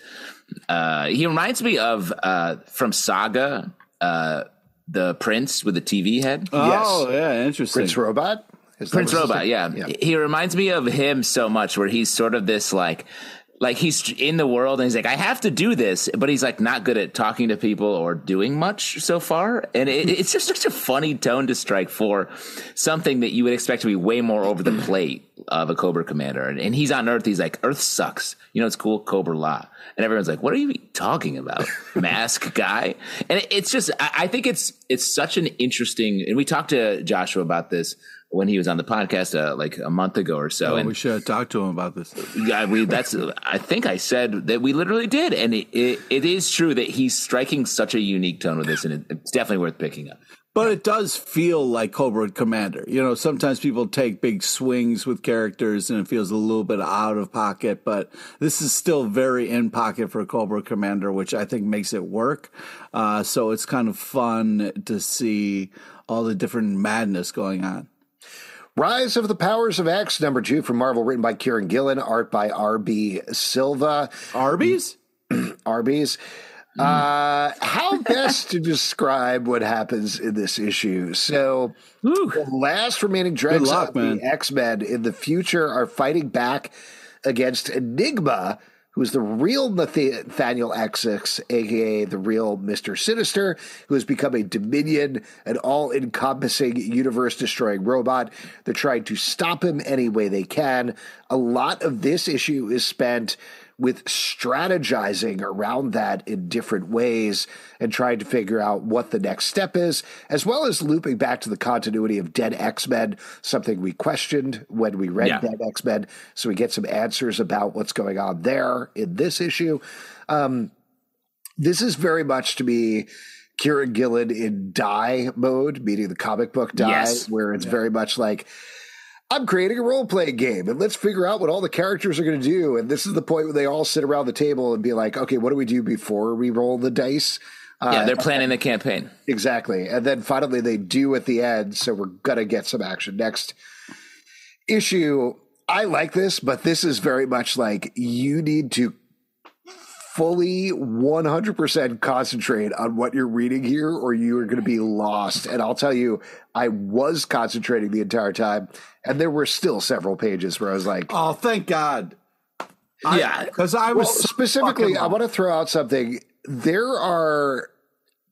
Uh, he reminds me of uh, from Saga, uh, the Prince with the TV head. Oh, yeah, interesting. Prince Robot? Is Prince Robot, name? yeah. He reminds me of him so much where he's sort of this like like he's in the world and he's like, I have to do this, but he's like not good at talking to people or doing much so far. And it, it's just such a funny tone to strike for something that you would expect to be way more over the plate of a Cobra commander. And, and he's on Earth. He's like, Earth sucks. You know, it's cool. Cobra-La. And everyone's like, what are you talking about? [LAUGHS] Mask guy. And it, it's just, I, I think it's, it's such an interesting, and we talked to Joshua about this when he was on the podcast uh, like a month ago or so. Oh, and we should have talked to him about this. yeah, we that's I think I said that we literally did, and it, it, it is true that he's striking such a unique tone with this, and it, it's definitely worth picking up. But it does feel like Cobra Commander. You know, sometimes people take big swings with characters and it feels a little bit out of pocket, but this is still very in pocket for Cobra Commander, which I think makes it work. Uh, so it's kind of fun to see all the different madness going on. Rise of the Powers of X, number two from Marvel, written by Kieron Gillen, art by R.B. Silva. Arby's? [CLEARS THROAT] Arby's. Uh, how [LAUGHS] best to describe what happens in this issue? So, the last remaining dregs of the X Men in the future are fighting back against Enigma, who's the real Nathaniel Essex, aka the real Mister Sinister, who has become a Dominion, an all-encompassing, universe-destroying robot. They're trying to stop him any way they can. A lot of this issue is spent with strategizing around that in different ways and trying to figure out what the next step is, as well as looping back to the continuity of Dead X Men, something we questioned when we read Yeah. Dead X Men. So we get some answers about what's going on there in this issue. Um, this is very much to me Kieron Gillen in die mode, meaning the comic book die, Yes. where it's very much like, I'm creating a role playing game and let's figure out what all the characters are going to do. And this is the point where they all sit around the table and be like, okay, what do we do before we roll the dice? yeah, Uh, they're planning the campaign. Exactly. And then finally they do at the end. So we're going to get some action. Next issue. I like this, but this is very much like you need to fully 100% concentrate on what you're reading here or you are going to be lost. And I'll tell you, I was concentrating the entire time. And there were still several pages where I was like, Oh, thank God. yeah, Because I well, was so specifically, I want to throw out something. There are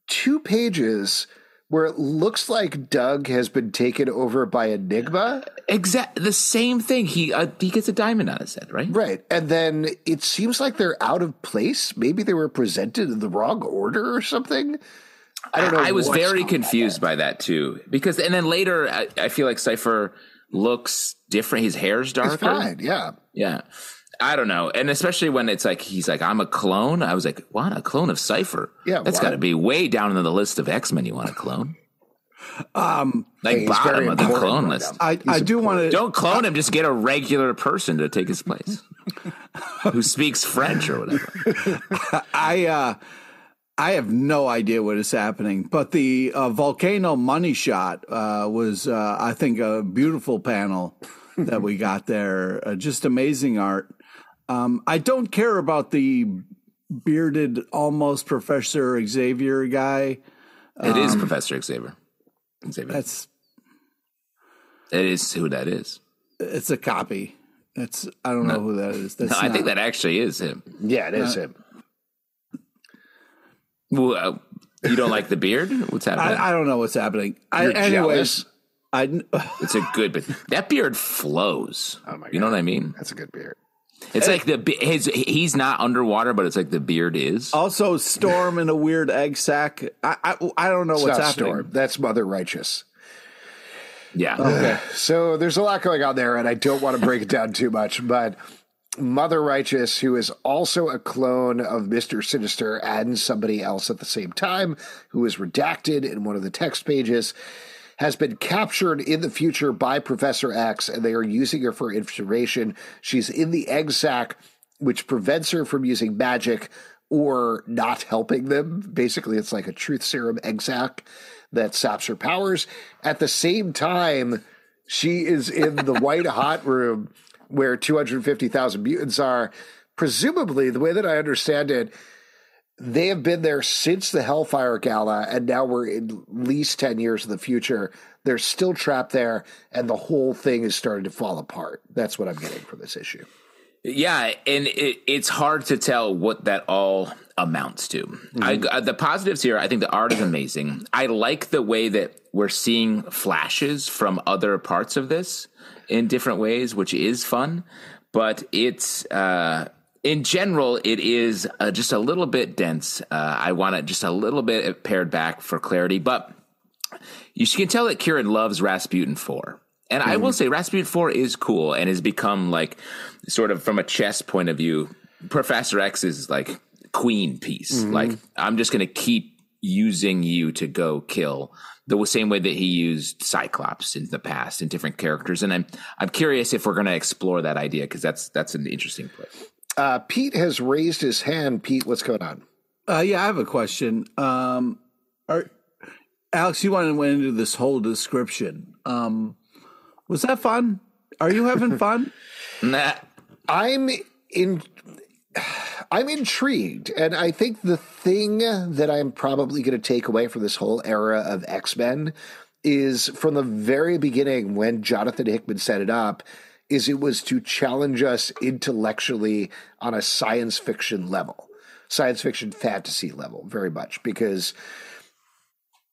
two pages where it looks like Doug has been taken over by Enigma. exact the same thing. He uh, he gets a diamond on his head, right? Right. And then it seems like they're out of place. Maybe they were presented in the wrong order or something. I don't know. I was very confused by that too, because and then later I, I feel like Cypher looks different. His hair's darker. Fine. Yeah. Yeah. I don't know. And especially when it's like, he's like, I'm a clone. I was like, what? A clone of Cypher? Yeah, That's got to be way down in the list of X Men you want to clone. [LAUGHS] um Like, Hey, bottom of the clone right list. I, I do want to Don't clone him. Just get a regular person to take his place [LAUGHS] who speaks French or whatever. [LAUGHS] I uh I have no idea what is happening, but the uh, volcano money shot uh, was, uh, I think, a beautiful panel that we got there. Uh, just amazing art. Um, I don't care about the bearded, almost Professor Xavier guy. It is Professor Xavier. Xavier. That's it is who that is. it's a copy. It's I don't know who that is. That's No, I think that actually is him. Yeah, it is him. Well, uh, you don't like the beard? What's [LAUGHS] happening? I, I don't know what's happening. You're anyways, jealous? I [LAUGHS] it's a good, but that beard flows. Oh my God. You know what I mean? That's a good beard. It's like the be- his he's not underwater, but it's like the beard is. also storm in a weird egg sack. I I, I don't know It's what's not happening. Storm. That's Mother Righteous. Yeah. Okay. So there's a lot going on there, and I don't want to break it down too much, but Mother Righteous, who is also a clone of Mr. Sinister and somebody else at the same time, who is redacted in one of the text pages, has been captured in the future by Professor X, and they are using her for information. She's in the egg sac, which prevents her from using magic or not helping them. Basically, it's like a truth serum egg sac that saps her powers. At the same time, she is in the [LAUGHS] white hot room where 250,000 mutants are. Presumably, the way that I understand it, they have been there since the Hellfire Gala, and now we're at least 10 years in the future. They're still trapped there, and the whole thing is starting to fall apart. That's what I'm getting from this issue. Yeah, and it, it's hard to tell what that all amounts to. I, uh, the positives here, I think the art is amazing. I like the way that we're seeing flashes from other parts of this in different ways, which is fun. But it's uh, in general, it is uh, just a little bit dense. Uh, I want it just a little bit pared back for clarity, but you can tell that Kieron loves Rasputin 4. And I will say Rasputin 4 is cool and has become like sort of from a chess point of view, Professor X's like queen piece. Like I'm just going to keep using you to go kill the same way that he used Cyclops in the past in different characters. And I'm I'm curious if we're going to explore that idea because that's that's an interesting place. Uh, Pete has raised his hand. Pete, what's going on? Uh, yeah, I have a question. Um, are, Alex, you went went into this whole description. Um, was that fun? Are you having [LAUGHS] fun? Nah, I'm in. I'm intrigued, and I think the thing that I'm probably going to take away from this whole era of X Men is from the very beginning when Jonathan Hickman set it up, is it was to challenge us intellectually on a science fiction level, science fiction fantasy level, very much because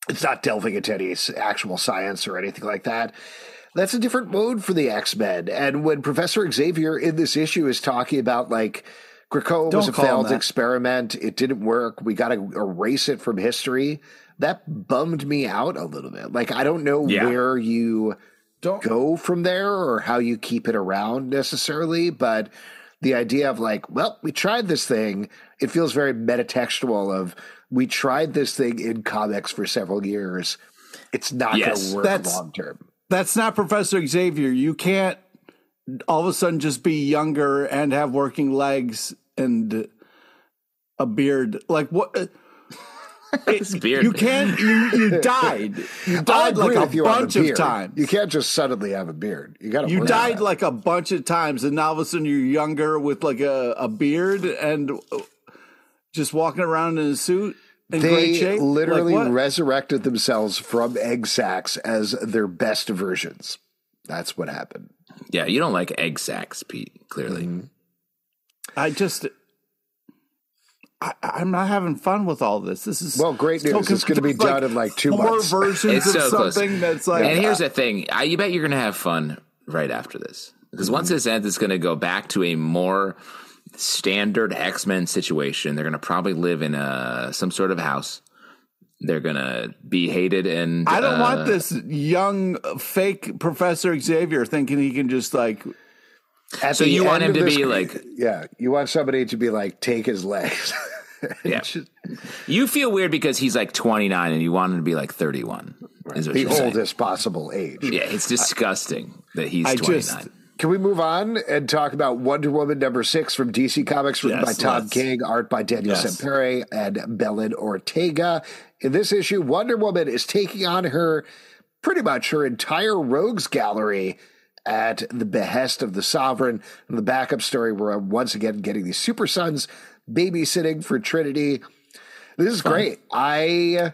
it's not delving into any actual science or anything like that. That's a different mode for the X Men. And when Professor Xavier in this issue is talking about like Krakoa was a failed experiment. It didn't work. We got to erase it from history. That bummed me out a little bit. Like I don't know Yeah. where you Don't go from there or how you keep it around necessarily, but the idea of like, well, we tried this thing. It feels very metatextual of we tried this thing in comics for several years. It's not Yes, going to work that's- long term. That's not Professor Xavier. You can't all of a sudden just be younger and have working legs and a beard. Like what? Uh, His [LAUGHS] beard. You can't. You you [LAUGHS] died. You died like a with you on the bunch of times. You can't just suddenly have a beard. You got to. You died like a bunch of times, and now all of a sudden you're younger with like a, a beard and uh, just walking around in a suit in great They shape. literally Like resurrected themselves from egg sacs as their best versions. That's what happened. yeah, you don't like egg sacks, Pete. Clearly. Mm-hmm. I just. I, I'm not having fun with all this. This is Well, great so news. It's gonna be confusing. done in, like, two more months. versions It's of so close. something that's like. and here's the thing: I, you bet you're going to have fun right after this because once this ends, it's going to go back to a more standard X Men situation. They're going to probably live in a some sort of house. They're going to be hated, and I don't uh, want this young fake Professor Xavier thinking he can just like. At So you want him to this- be like- yeah, you want somebody to be like, take his legs. [LAUGHS] Yeah. Just You feel weird because he's like 29 and you want him to be like 31. Is what the you're saying. oldest possible age. Yeah, it's disgusting that he's I 29. just- Can we move on and talk about Wonder Woman number six from DC Comics, written Yes, by Tom. King, art by Daniel Yes. Sampere and Belen Ortega. In this issue, Wonder Woman is taking on her pretty much her entire rogues gallery at the behest of the Sovereign. And the backup story, we're once again getting these Super Sons babysitting for Trinity. This is great. I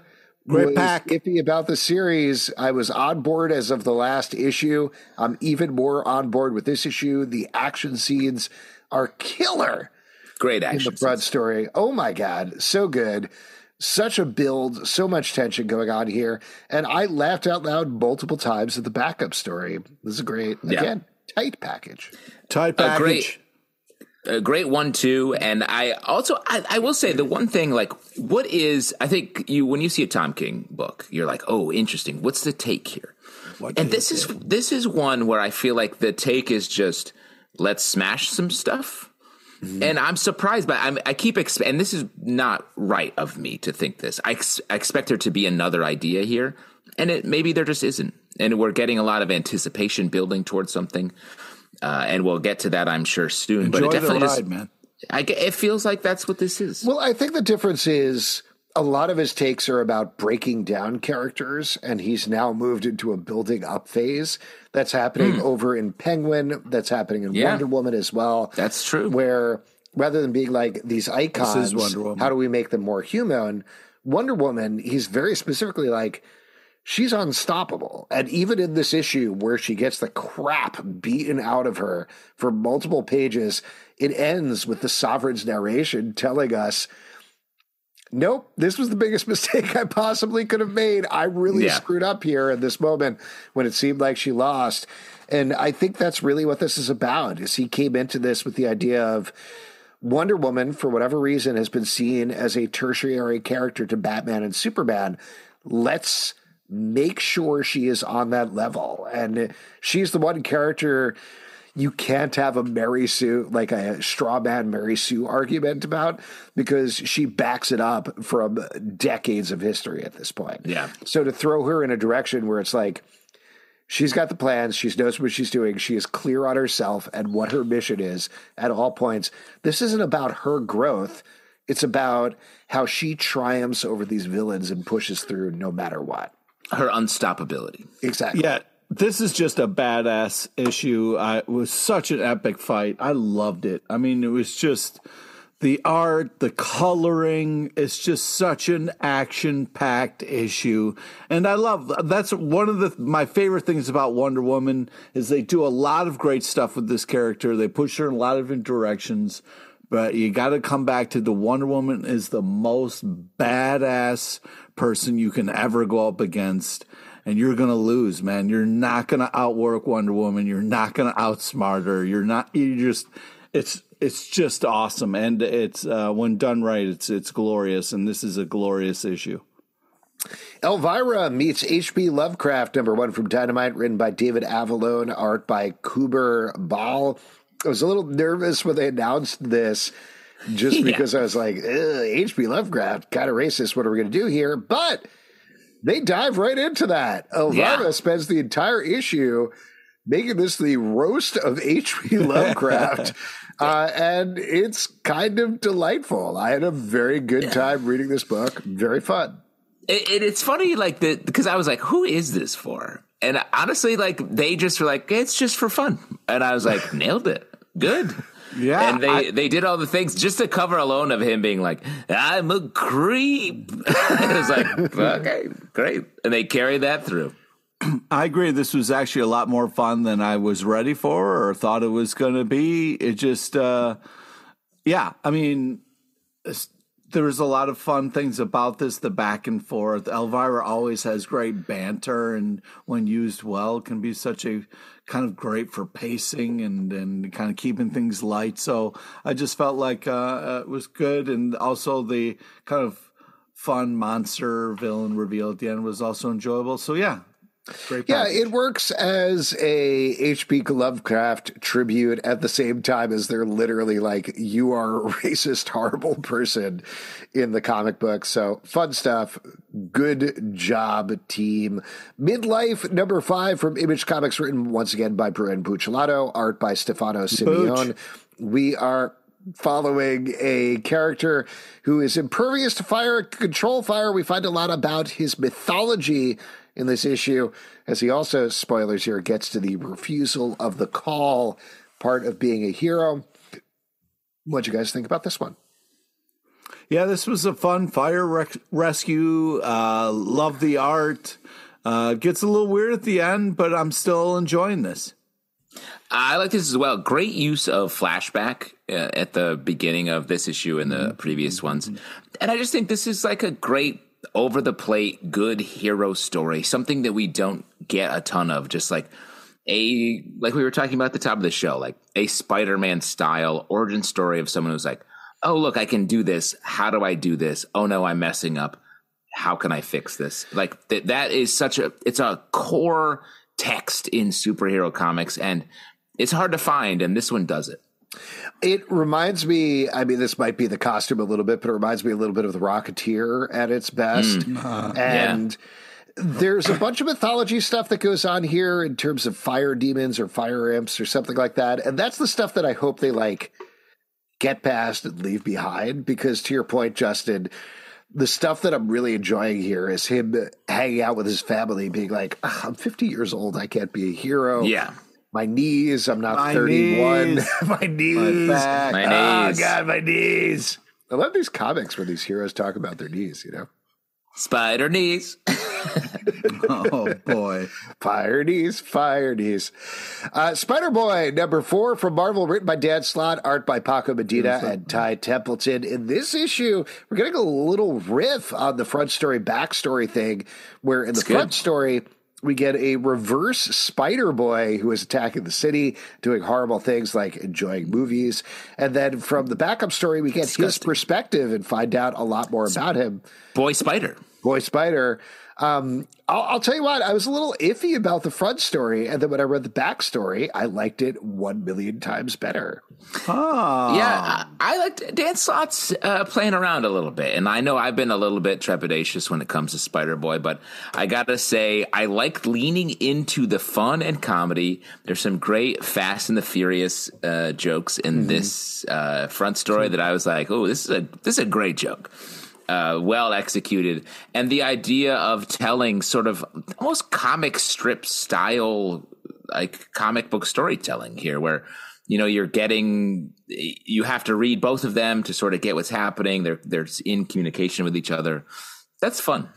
Great was pack. iffy about the series. I was on board as of the last issue. I'm even more on board with this issue. The action scenes are killer Great in action. the Brud story. Oh my God, so good. Such a build, so much tension going on here. And I laughed out loud multiple times at the backup story. This is great. Yeah. Again, tight package. Tight A package. great- a great one too and i also I, I will say the one thing like what is i think you when you see a tom king book you're like oh interesting what's the take here and this is this is one where i feel like the take is just let's smash some stuff and i'm surprised by I'm, i keep exp- and this is not right of me to think this I, ex- I expect there to be another idea here and it maybe there just isn't and we're getting a lot of anticipation building towards something uh, and we'll get to that, I'm sure, soon. but Enjoy it the definitely ride, just, man. I, it feels like that's what this is. Well, I think the difference is a lot of his takes are about breaking down characters, and he's now moved into a building up phase. That's happening hmm. over in Penguin. That's happening in. Yeah. Wonder Woman as well. That's true. Where rather than being like these icons, how do we make them more human? Wonder Woman, he's very specifically like, she's unstoppable. And even in this issue where she gets the crap beaten out of her for multiple pages, it ends with the Sovereign's narration telling us, Nope, this was the biggest [LAUGHS] mistake I possibly could have made. I really Yeah. screwed up here in this moment when it seemed like she lost. And I think that's really what this is about. Is he came into this with the idea of Wonder Woman, for whatever reason, has been seen as a tertiary character to Batman and Superman. Let's make sure she is on that level. And she's the one character you can't have a Mary Sue, like a straw man Mary Sue argument about, because she backs it up from decades of history at this point. Yeah. So to throw her in a direction where it's like, She's got the plans. She knows what she's doing. She is clear on herself and what her mission is at all points. This isn't about her growth. It's about how she triumphs over these villains and pushes through no matter what. Her unstoppability. Exactly. Yeah, this is just a badass issue. I, it was such an epic fight. I loved it. I mean, it was just the art, the coloring. It's just such an action-packed issue, and I love. That's one of the my favorite things about Wonder Woman is they do a lot of great stuff with this character. They push her in a lot of different directions. But you got to come back to the Wonder Woman is the most badass person you can ever go up against and you're going to lose, man. You're not going to outwork Wonder Woman. You're not going to outsmart her. You're not, you just, it's, it's just awesome, and it's uh, when done right, it's it's glorious, and this is a glorious issue. Elvira meets H.P. Lovecraft, number one from Dynamite, written by David Avallone, art by Kewber Baal. I was a little nervous when they announced this just [LAUGHS] Yeah. because I was like, H.P. Lovecraft, kind of racist. What are we going to do here? But they dive right into that. Elvira Yeah. spends the entire issue making this the roast of H.P. Lovecraft. [LAUGHS] uh, and it's kind of delightful. I had a very good time reading this book. Very fun. It, it, it's funny, like the because I was like, "Who is this for?" And honestly, like they just were like, "It's just for fun," and I was like, "Nailed it, good." Yeah, and they I- they did all the things just to cover alone of him being like, "I'm a creep." [LAUGHS] it was like, [LAUGHS] okay, great, and they carried that through. [CLEARS THROAT] I agree. This was actually a lot more fun than I was ready for or thought it was going to be. It just, uh, yeah, I mean, it's- there was a lot of fun things about this, the back and forth. Elvira always has great banter, and when used well, can be such a kind of great for pacing and, and kind of keeping things light. So I just felt like uh, uh, it was good. And also the kind of fun monster villain reveal at the end was also enjoyable. So yeah, great. Yeah, package. it works as a H.P. Lovecraft tribute at the same time as they're literally like, you are a racist, horrible person in the comic book. So fun stuff. Good job, team. Midlife number five from Image Comics, written once again by Brian Buccellato, art by Stefano Simeone. We are following a character who is impervious to fire, control fire. We find a lot about his mythology in this issue, as he also, spoilers here, gets to the refusal of the call part of being a hero. What'd you guys think about this one? Yeah, this was a fun fire rec- rescue. Uh, love the art. Uh, gets a little weird at the end, but I'm still enjoying this. I like this as well. Great use of flashback uh, at the beginning of this issue and the previous ones. And I just think this is like a great over the plate, good hero story, something that we don't get a ton of. Just like a, like we were talking about at the top of the show, like a Spider Man style origin story of someone who's like, oh, look, I can do this. How do I do this? Oh no, I'm messing up. How can I fix this? Like that, that is such a, it's a core text in superhero comics and it's hard to find. And this one does it. It reminds me, I mean, this might be the costume a little bit, but it reminds me a little bit of the Rocketeer at its best. and there's a bunch of mythology stuff that goes on here in terms of fire demons or fire imps or something like that. And that's the stuff that I hope they like get past and leave behind. Because to your point, Justin, the stuff that I'm really enjoying here is him hanging out with his family, being like, "Ah, I'm 50 years old. I can't be a hero. Yeah. My knees, I'm not My 31. knees. [LAUGHS] my knees. back. My Oh, knees. God, my knees. I love these comics where these heroes talk about their knees, you know? Spider knees. [LAUGHS] Oh boy. Fire knees, fire knees. Uh, Spider Boy, number four from Marvel, written by Dan Slott, art by Paco Medina and Ty Templeton. In this issue, we're getting a little riff on the front story, backstory thing, where in the good. front story, we get a reverse Spider Boy who is attacking the city, doing horrible things like enjoying movies. And then from the backup story, we get his perspective and find out a lot more about him. Boy Spider. Boy Spider. Um, I'll, I'll tell you what, I was a little iffy about the front story, and then when I read the back story, I liked it one million times better. Oh. Yeah, I, I liked Dan Slott's uh, playing around a little bit, and I know I've been a little bit trepidatious when it comes to Spider Boy, but I gotta say I like leaning into the fun and comedy. There's some great Fast and the Furious uh, jokes in this uh, front story that I was like, oh, this is a this is a great joke. Uh, well executed, and the idea of telling sort of almost comic strip style, like comic book storytelling here, where you know you're getting you have to read both of them to sort of get what's happening. They're they're in communication with each other. That's fun.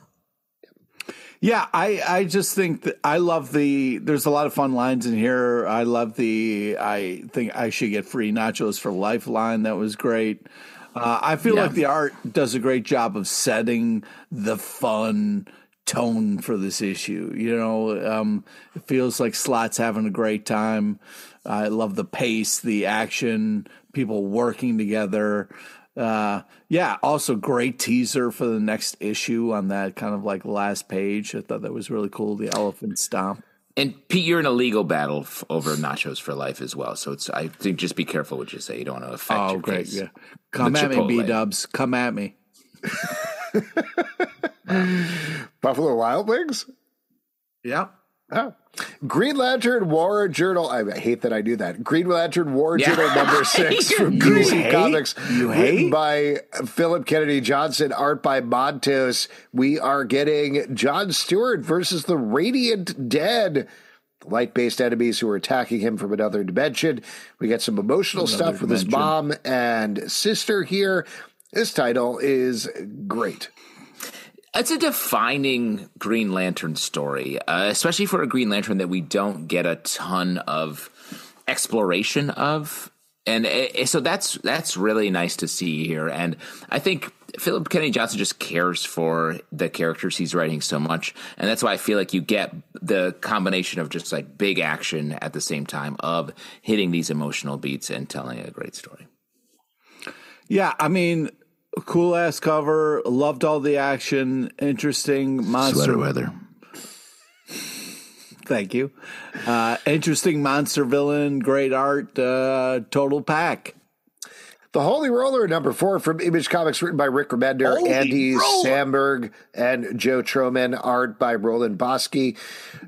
Yeah, I, I just think that I love the. There's a lot of fun lines in here. I love the. I think I should get free nachos for Lifeline. That was great. Uh, I feel Yeah. like the art does a great job of setting the fun tone for this issue. You know, um, it feels like Slott's having a great time. I love the pace, the action, people working together. Uh, yeah, also great teaser for the next issue on that kind of like last page. I thought that was really cool. The elephant stomp. And Pete, you're in a legal battle f- over nachos for life as well. So it's I think just be careful what you say. You don't want to affect. Oh, your great! case. Yeah, come The at me, Chipotle. B Dubs. Come at me. [LAUGHS] Buffalo Wild Wings? Yeah. Oh. Green Lantern War Journal. I hate that I do that. Green Lantern War Yeah. Journal number [LAUGHS] six from DC? Comics. You written hate? by Philip Kennedy Johnson, art by Montos. We are getting John Stewart versus the Radiant Dead. Light based enemies who are attacking him from another dimension. We get some emotional stuff with his mom and sister here. This title is great. It's a defining Green Lantern story, uh, especially for a Green Lantern that we don't get a ton of exploration of, and uh, so that's that's really nice to see here. And I think Philip Kennedy Johnson just cares for the characters he's writing so much, and that's why I feel like you get the combination of just like big action at the same time of hitting these emotional beats and telling a great story. Yeah, I mean, cool ass cover. Loved all the action. Interesting monster. weather. [LAUGHS] Thank you. Uh, interesting monster villain. Great art. Uh, total pack. The Holy Roller, number four from Image Comics, written by Rick Remender, Holy Andy Roller. Samberg, and Joe Trohman, art by Roland Boschi.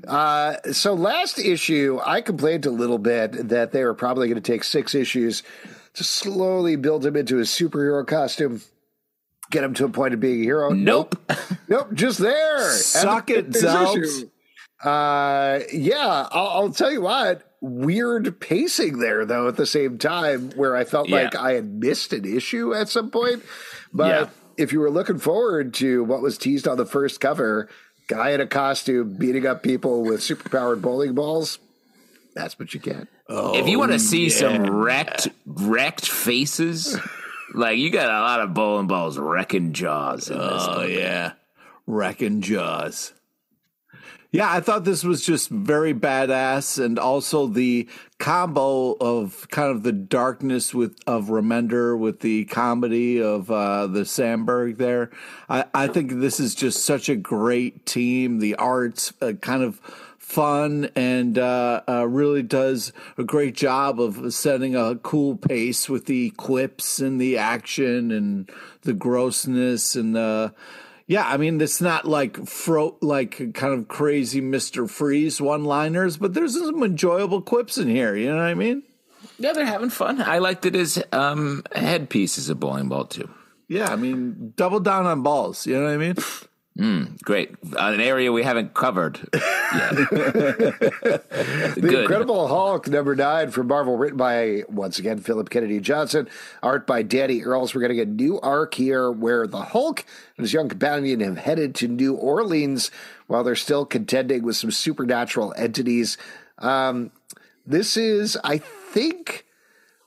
Uh, so last issue, I complained a little bit that they were probably going to take six issues to slowly build him into a superhero costume, get him to a point of being a hero. Nope. Nope, just there. Suck it, fifth Uh, yeah, I'll, I'll tell you what. Weird pacing there, though. At the same time, where I felt Yeah. like I had missed an issue at some point. But Yeah. if you were looking forward to what was teased on the first cover, guy in a costume beating up people with superpowered bowling balls, that's what you get. Oh, if you want to see some wrecked wrecked faces, like you got a lot of bowling balls wrecking jaws in this. Oh yeah, wrecking jaws. Yeah, I thought this was just very badass, and also the combo of kind of the darkness with of Remender with the comedy of uh, the Sandberg there. I, I think this is just such a great team. The art's uh, kind of fun and uh, uh, really does a great job of setting a cool pace with the quips and the action and the grossness and the. Yeah, I mean it's not like fro like kind of crazy Mister Freeze one liners, but there's some enjoyable quips in here. You know what I mean? Yeah, they're having fun. I liked it as um, headpiece as a bowling ball too. Yeah, I mean double down on balls. You know what I mean? Great, uh, an area we haven't covered. yet. [LAUGHS] [LAUGHS] The Good. Incredible Hulk, number nine from Marvel, written by, once again, Philip Kennedy Johnson, art by Danny Earls. We're getting a new arc here where the Hulk and his young companion have headed to New Orleans while they're still contending with some supernatural entities. Um, this is, I think,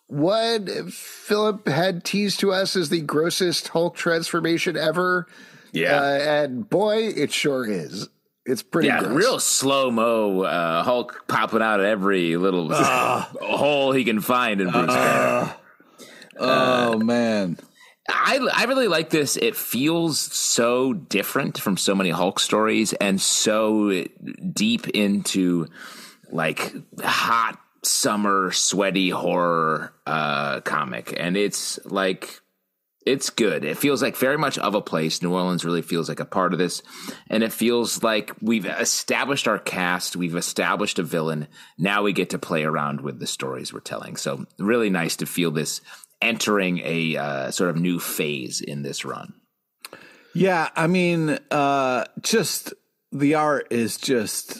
what Philip had teased to us as the grossest Hulk transformation ever. Yeah. Uh, and boy, it sure is. It's pretty Yeah, gross. real slow mo uh, Hulk popping out of every little [LAUGHS] hole he can find in Bruce Banner. oh man, I I really like this. It feels so different from so many Hulk stories and so deep into like hot summer sweaty horror uh comic and it's like it's good. It feels like very much of a place. New Orleans really feels like a part of this. And it feels like we've established our cast, we've established a villain. Now we get to play around with the stories we're telling. So, really nice to feel this entering a uh, sort of new phase in this run. Yeah, I mean, uh, just the art is just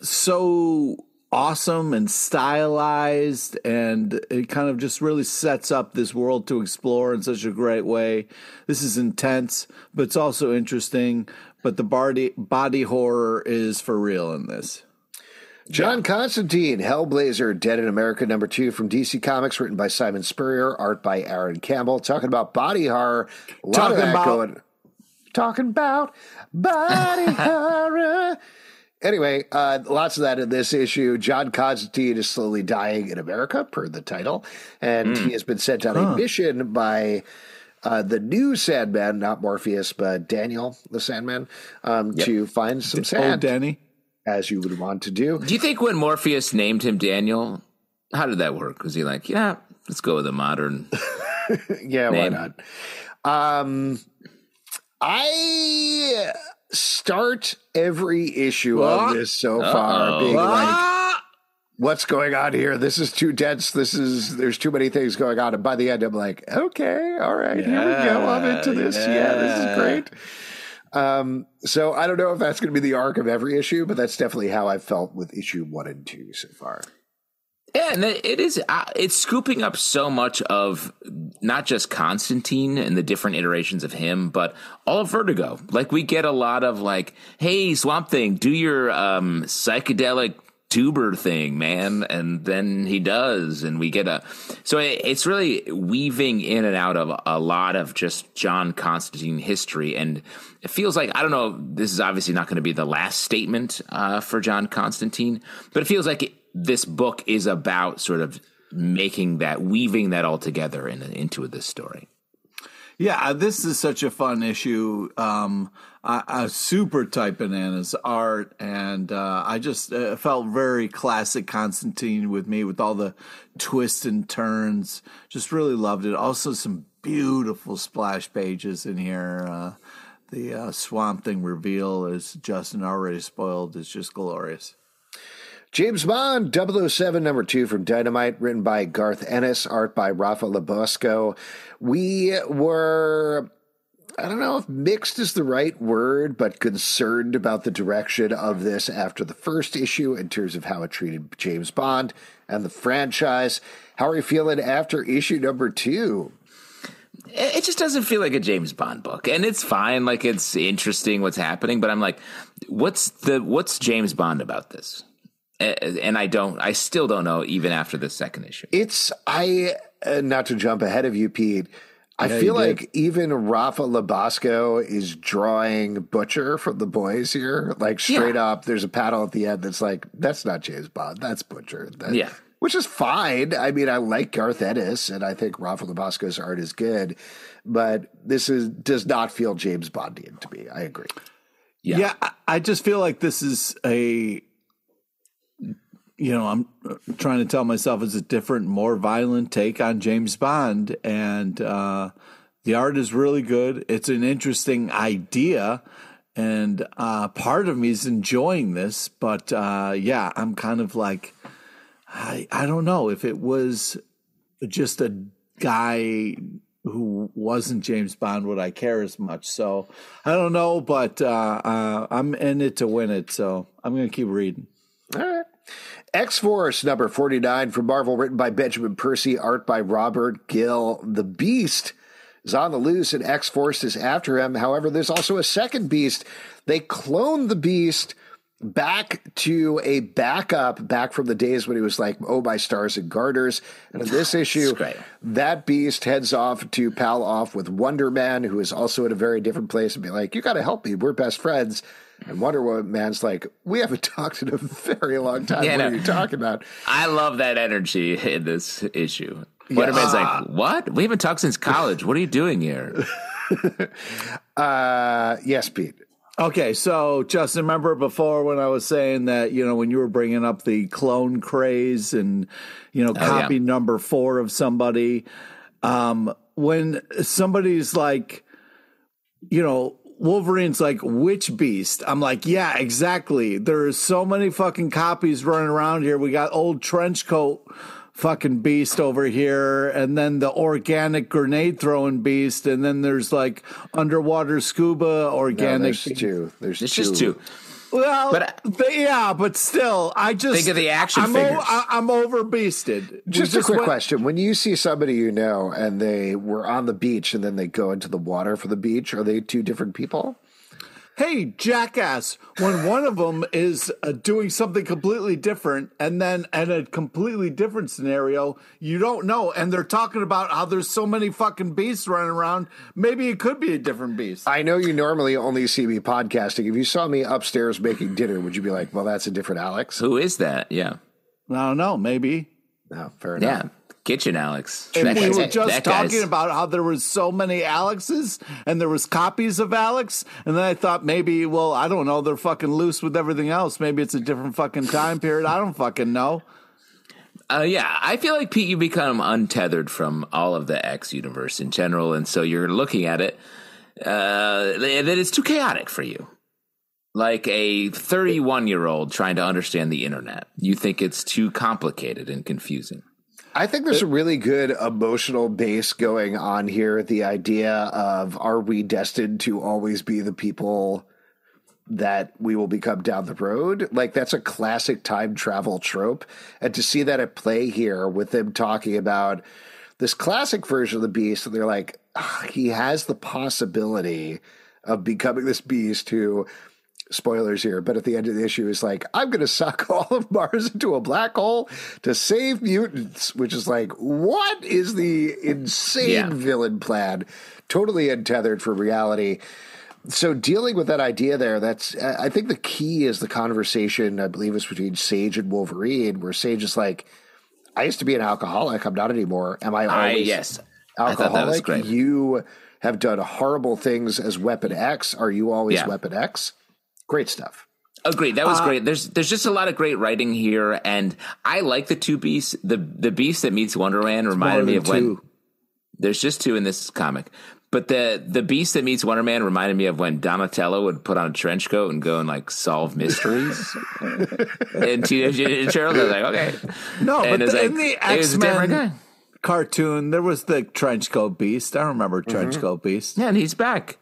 so awesome and stylized, and it kind of just really sets up this world to explore in such a great way. This is intense, but it's also interesting. But the body body horror is for real in this. John Constantine, Hellblazer, Dead in America, number two from DC Comics, written by Simon Spurrier, art by Aaron Campbell. Talking about body horror. Talking about- going. talking about body [LAUGHS] horror. Anyway, uh, lots of that in this issue. John Constantine is slowly dying in America, per the title, and he has been sent on a mission by uh, the new Sandman, not Morpheus, but Daniel the Sandman, um, to find some Old sand, Danny. as you would want to do. Do you think when Morpheus named him Daniel, how did that work? Was he like, yeah, let's go with a modern? [LAUGHS] Yeah, why not? Um, I start every issue of this so far Uh-oh. being like, Ah! what's going on here? This is too dense. This is there's too many things going on. And by the end, I'm like, okay, all right, here we go. I'm into this. Yeah, this is great. Um, so I don't know if that's going to be the arc of every issue, but that's definitely how I felt with issue one and two so far. Yeah, and it is. Uh, it's scooping up so much of not just Constantine and the different iterations of him, but all of Vertigo. Like we get a lot of like, "Hey, Swamp Thing, do your um, psychedelic tuber thing, man," and then he does, and we get a. So it, it's really weaving in and out of a lot of just John Constantine history, and it feels like I don't know. This is obviously not going to be the last statement uh, for John Constantine, but it feels like. It, this book is about sort of making that weaving that all together in, into this story Yeah, uh, this is such a fun issue. Um, super tight bananas art, and uh, I just uh, felt very classic Constantine with me, with all the twists and turns. Just really loved it. Also, some beautiful splash pages in here. Uh, the uh, Swamp Thing reveal, as Justin already spoiled, is just glorious. James Bond 007 number two from Dynamite, written by Garth Ennis, art by Rapha Lobosco. We were, I don't know if mixed is the right word, but concerned about the direction of this after the first issue in terms of how it treated James Bond and the franchise. How are you feeling after issue number two? it it just doesn't feel like a james bond book and it's fine like it's interesting what's happening but i'm like what's the what's james bond about this and i don't i still don't know even after the second issue It's I uh, not to jump ahead of you, Pete. I Yeah, feel like even Rapha Lobosco is drawing Butcher from the boys here. Like straight Yeah. up, there's a paddle at the end that's like, that's not James Bond, that's Butcher. That- Yeah. Which is fine. I mean, I like Garth Ennis and I think Rapha Lobosco's art is good, but this is does not feel James Bondian to me. I agree. Yeah. Yeah, I, I just feel like this is a, you know, I'm uh, trying to tell myself it's a different, more violent take on James Bond, and uh, the art is really good. It's an interesting idea, and uh, part of me is enjoying this, but uh, yeah, I'm kind of like, I I don't know if it was just a guy who wasn't James Bond would I care as much. So I don't know, but uh, uh, I'm in it to win it. So I'm going to keep reading. All right. X Force number 49 from Marvel, written by Benjamin Percy, art by Robert Gill. The Beast is on the loose, and X Force is after him. However, there's also a second Beast. They cloned the Beast back to a backup back from the days when he was like, oh, my stars and garters. And in this [LAUGHS] issue, that beast heads off to pal off with Wonder Man, who is also in a very different place, and be like, you got to help me. We're best friends. And Wonder Man's like, we haven't [LAUGHS] talked in a very long time. Yeah, what no. are you talking about? i love that energy in this issue Wonderman's like, what? We haven't talked since college. What are you doing here? [LAUGHS] Uh, yes, Pete. Okay, so Justin, remember before when I was saying that you know when you were bringing up the clone craze and you know copy yeah. number four of somebody, um, when somebody's like, you know. Wolverine's like, which beast? I'm like, yeah, exactly. There's so many fucking copies running around here. We got old trench coat fucking beast over here, and then the organic grenade throwing beast, and then there's like underwater scuba No, organic. there's two. There's It's two. just two. Well, But- uh, but, yeah, but still, I just Think of the action I'm figures. I, I'm over beasted. We Just a quick went- question. When you see somebody you know and they were on the beach and then they go into the water for the beach, are they two different people? Hey, jackass, when one of them is uh, doing something completely different and then in a completely different scenario, you don't know. And they're talking about how there's so many fucking beasts running around. Maybe it could be a different beast. I know you normally only see me podcasting. If you saw me upstairs making dinner, would you be like, well, that's a different Alex? Who is that? Yeah. I don't know. Maybe. No, fair enough. Yeah. Kitchen Alex. And That we were just that guy's- talking about how there was so many Alexes and there was copies of Alex. And then I thought maybe, well, I don't know. They're fucking loose with everything else. Maybe it's a different fucking time period. I don't fucking know. Uh, yeah, I feel like Pete, you become untethered from all of the X universe in general, and so you're looking at it uh, that it's too chaotic for you. Like a 31 year old trying to understand the internet, you think it's too complicated and confusing. I think there's a really good emotional base going on here. The idea of are we destined to always be the people that we will become down the road? Like that's a classic time travel trope. And to see that at play here with them talking about this classic version of the beast, and they're like, "Ah, he has the possibility of becoming this beast who spoilers here, but at the end of the issue is like, I'm going to suck [LAUGHS] all of Mars into a black hole to save mutants, which is like, what is the insane Yeah. villain plan? Totally untethered from reality. So dealing with that idea there, that's I think the key is the conversation. I believe it's between Sage and Wolverine, where Sage is like, "I used to be an alcoholic. I'm not anymore. Am I I, always yes. I was alcoholic? You have done horrible things as Weapon X. Are you always Yeah. Weapon X? Great stuff. Agreed. That was uh, great. There's there's just a lot of great writing here, and I like the two beasts. The the beast that meets Wonderland reminded me than of when there's just two in this comic. But the the beast that meets Wonder Man reminded me of when Donatello would put on a trench coat and go and like solve mysteries. [LAUGHS] and Teenage Mutant Ninja Turtles, I was like, okay. No, And but it's the, like, in the it was X a different guy. Men cartoon, there was the trench coat beast. I remember trench mm-hmm. coat beast. Yeah, and he's back.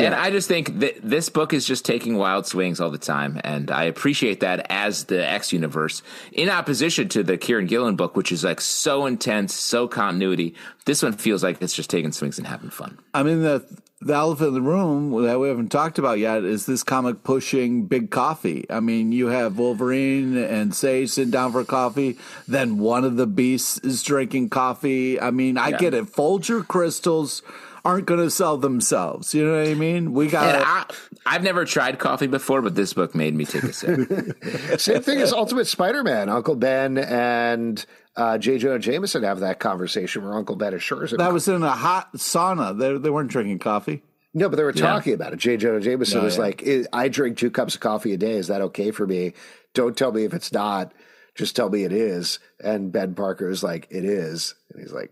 And I just think that this book is just taking wild swings all the time. And I appreciate that as the X universe, in opposition to the Kieron Gillen book, which is like so intense, so continuity. This one feels like it's just taking swings and having fun. I mean, the the elephant in the room that we haven't talked about yet is this comic pushing big coffee. I mean, you have Wolverine and Sage sitting down for coffee. Then one of the beasts is drinking coffee. I mean, I Yeah. get it. Folger crystals aren't going to sell themselves. You know what I mean? We got. I've never tried coffee before, but this book made me take a sip. [LAUGHS] Same thing as Ultimate Spider-Man. Uncle Ben and uh, J. Jonah Jameson have that conversation where Uncle Ben assures him. That was in a hot sauna. They, they weren't drinking coffee. no, but they were talking about it. J. Jonah Jameson Oh, was yeah. like, "I- "I drink two cups of coffee a day. Is that okay for me? Don't tell me if it's not. Just tell me it is." And Ben Parker is like, "It is," and he's like,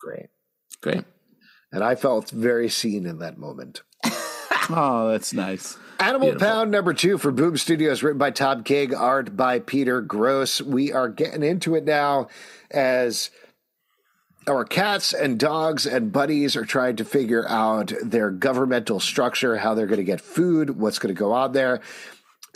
"Great." Great. And I felt very seen in that moment. [LAUGHS] Oh, that's nice. Animal Pound number two for Boom Studios, written by Tom King, art by Peter Gross. We are getting into it now as our cats and dogs and buddies are trying to figure out their governmental structure, how they're going to get food, what's going to go on there.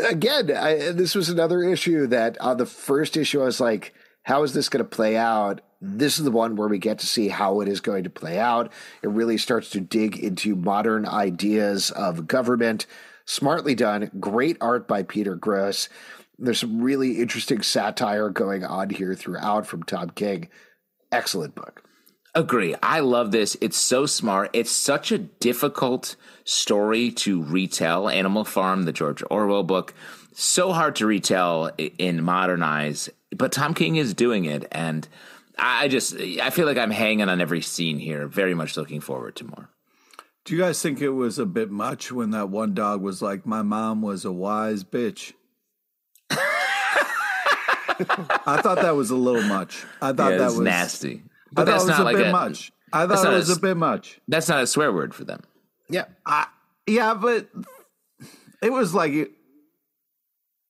Again, I, this was another issue that on the first issue, I was like, how is this going to play out? This is the one where we get to see how it is going to play out. It really starts to dig into modern ideas of government. Smartly done. Great art by Peter Gross. There's some really interesting satire going on here throughout from Tom King. Excellent book. Agree. I love this. It's so smart. It's such a difficult story to retell. Animal Farm, the George Orwell book, so hard to retell in modern eyes. But Tom King is doing it, and I I just I feel like I'm hanging on every scene here. Very much looking forward to more. Do you guys think it was a bit much when that one dog was like, "My mom was a wise bitch"? [LAUGHS] I thought that was a little much. I thought Yeah, that was nasty. I But thought that's it was not a like bit a much. I that's thought it not was a a bit much. that's not a swear word for them. Yeah. I, yeah, but it was like